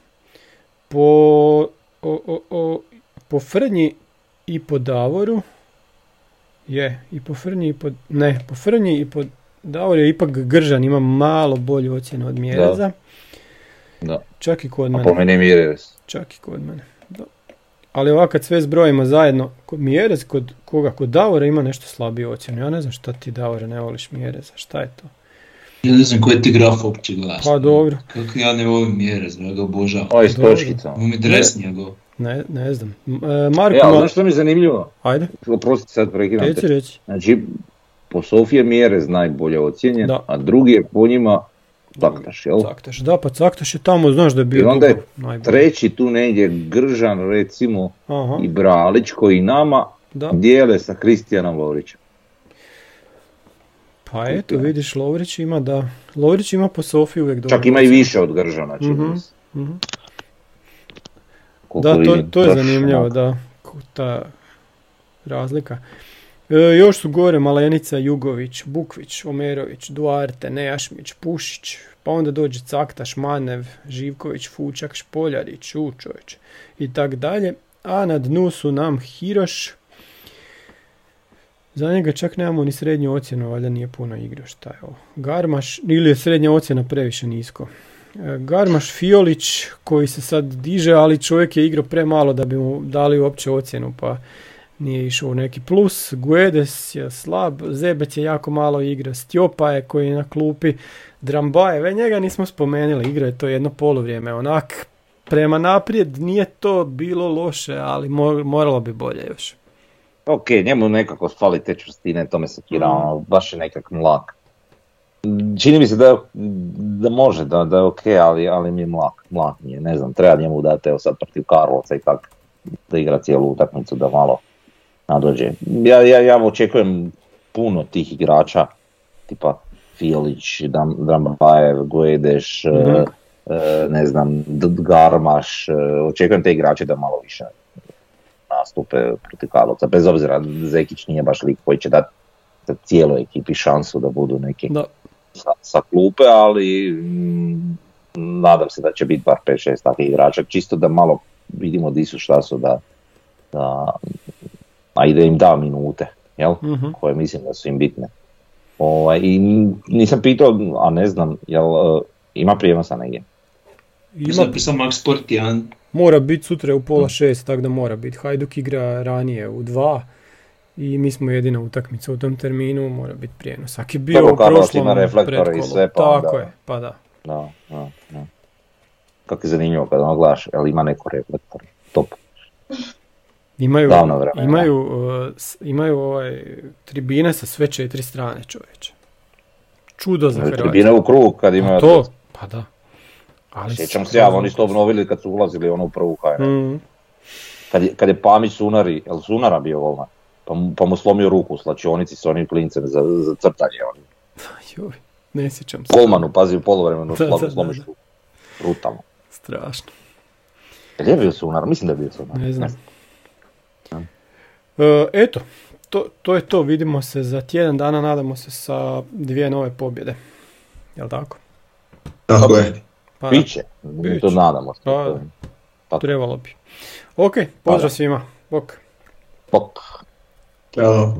[SPEAKER 1] Po, o, o, o, po Frnji i po Davoru je, i po Frnji i po, ne, po Frnji i po Davoru je ipak Gržan, ima malo bolju ocjenu od Mjereza.
[SPEAKER 2] Da.
[SPEAKER 1] Čak i kod
[SPEAKER 2] A
[SPEAKER 1] mene.
[SPEAKER 2] po meni je Mjeres.
[SPEAKER 1] Čak i kod mene. Da. Ali ovako kad sve zbrojimo zajedno, kod Mjerez, kod koga? Kod Davora ima nešto slabiju ocjenu. Ja ne znam šta ti Davore ne voliš Mjereza, šta je to?
[SPEAKER 4] Ja ne znam koji ti graf uopće gledaš.
[SPEAKER 1] Pa dobro,
[SPEAKER 4] Kako ja ne volim mjere, ja ga obožavam.
[SPEAKER 2] Ovaj s
[SPEAKER 1] Dobro.
[SPEAKER 2] točkicama.
[SPEAKER 4] Ovo mi dres njegov.
[SPEAKER 1] Ne, ne znam. E, Marko,
[SPEAKER 2] E, ali
[SPEAKER 1] Ma-
[SPEAKER 2] znaš što mi je zanimljivo?
[SPEAKER 1] ajde,
[SPEAKER 2] Oprosti sad prekidam
[SPEAKER 1] reci,
[SPEAKER 2] te.
[SPEAKER 1] reci.
[SPEAKER 2] Znači, po Sofije Mjerez najbolje ocjenjen,
[SPEAKER 1] Da.
[SPEAKER 2] a drugi je po njima Taktaš, jel?
[SPEAKER 1] Caktaš, da, pa Caktaš je tamo, znaš da je
[SPEAKER 2] I
[SPEAKER 1] bio
[SPEAKER 2] onda je
[SPEAKER 1] dugo najbolji.
[SPEAKER 2] treći tu negdje Gržan recimo
[SPEAKER 1] Aha,
[SPEAKER 2] i Bralić koji nama
[SPEAKER 1] da.
[SPEAKER 2] dijele sa Kristijanom Lovrićem.
[SPEAKER 1] Pa eto, vidiš, Lovrić ima da... Lovrić ima po Sofiji uvijek dobro.
[SPEAKER 2] Čak ima i više od Gržana, čini. Koliko
[SPEAKER 1] Da, to, to je zanimljivo, da, ta razlika. E, još su gore Malenica, Jugović, Bukvić, Omerović, Duarte, Nejašmić, Pušić, pa onda dođe Caktaš, Manev, Živković, Fučak, Špoljarić, Učović i tak dalje. A na dnu su nam Hiroš, za njega čak nemamo ni srednju ocjenu, valjda nije puno igrao, šta je ovo. Garmaš, ili je srednja ocjena previše nisko. E, Garmaš Fiolić koji se sad diže, ali čovjek je igrao premalo da bi mu dali uopće ocjenu, pa nije išao u neki plus. Guedes je slab, Zebec je jako malo igra, Stjopa je koji je na klupi, Drambaje, njega nismo spomenuli, igra je to jedno poluvrijeme, onak prema naprijed nije to bilo loše, ali mo- moralo bi bolje još.
[SPEAKER 2] Ok, njemu nekako fali te čvrstine, to me sekira, ono, baš je nekak mlak. Čini mi se da, da može, da, da je ok, ali, ali mi je mlak, mlak mi je, ne znam, treba njemu dati evo sad protiv Karlovca i tak, da igra cijelu utakmicu, da malo nadođe. Ja, ja, ja očekujem puno tih igrača, tipa Filić, Dam, Drambajev, Guedeš,
[SPEAKER 1] Mhm.
[SPEAKER 2] e, e, ne znam, Garmaš, e, očekujem te igrače da malo više nastupe protiv Karlovca, bez obzira Zekić nije baš lik koji će dati cijeloj ekipi šansu da budu neki
[SPEAKER 1] Da,
[SPEAKER 2] sa, sa klupe, ali mm, nadam se da će biti bar 5-6 takvih igrača, čisto da malo vidimo di su šta su da, da a i da im da minute, jel?
[SPEAKER 1] mhm.
[SPEAKER 2] koje mislim da su im bitne. Ovaj, I nisam pitao, a ne znam, jel e, ima prijenosa negdje?
[SPEAKER 1] Ima,
[SPEAKER 4] Ima pisao Max Sport 1,
[SPEAKER 1] mora biti sutra u pola šest, tako da mora biti. Hajduk igra ranije u dva i mi smo jedina utakmica u tom terminu, mora biti prijenos. Ako je bio
[SPEAKER 2] Dobro,
[SPEAKER 1] u prošlom
[SPEAKER 2] ima reflektore i sve, pa
[SPEAKER 1] tako
[SPEAKER 2] onda-
[SPEAKER 1] je, pa da.
[SPEAKER 2] Da, da, da. Kako je zanimljivo kada ono gledaš, jel ima neko reflektor, top.
[SPEAKER 1] Imaju,
[SPEAKER 2] vremena.
[SPEAKER 1] imaju, uh, imaju ovaj, tribine sa sve četiri strane čovječe. Čudo za Hrvatsku.
[SPEAKER 2] Tribine u krug kad imaju...
[SPEAKER 1] To, pa da. Ali
[SPEAKER 2] Sjećam se ja, oni su to obnovili kad su ulazili ono u prvu HNL.
[SPEAKER 1] Mm,
[SPEAKER 2] Kad je, kad je Pamić Sunari, jel Sunara bio golman, pa mu, pa mu slomio ruku u slačionici s onim klincem za, za crtanje. On.
[SPEAKER 1] joj, ne sjećam se.
[SPEAKER 2] Golmanu, pazi u polovremenu,
[SPEAKER 1] Da, da, da,
[SPEAKER 2] slomiš ruku. Brutalno.
[SPEAKER 1] Strašno.
[SPEAKER 2] Jel je bio sunar? Mislim da je bio sunar.
[SPEAKER 1] Ne znam. E, eto, to, to je to. Vidimo se za tjedan dana, nadamo se sa dvije nove pobjede. Jel tako?
[SPEAKER 3] Tako je.
[SPEAKER 1] Pa,
[SPEAKER 2] Biće, mi
[SPEAKER 1] Biće.
[SPEAKER 2] to nadamo se.
[SPEAKER 1] Pa,
[SPEAKER 2] To-
[SPEAKER 1] trebalo bi. Ok, pozdrav
[SPEAKER 2] Pa
[SPEAKER 1] svima. Bok.
[SPEAKER 2] Bok.
[SPEAKER 3] Tchau.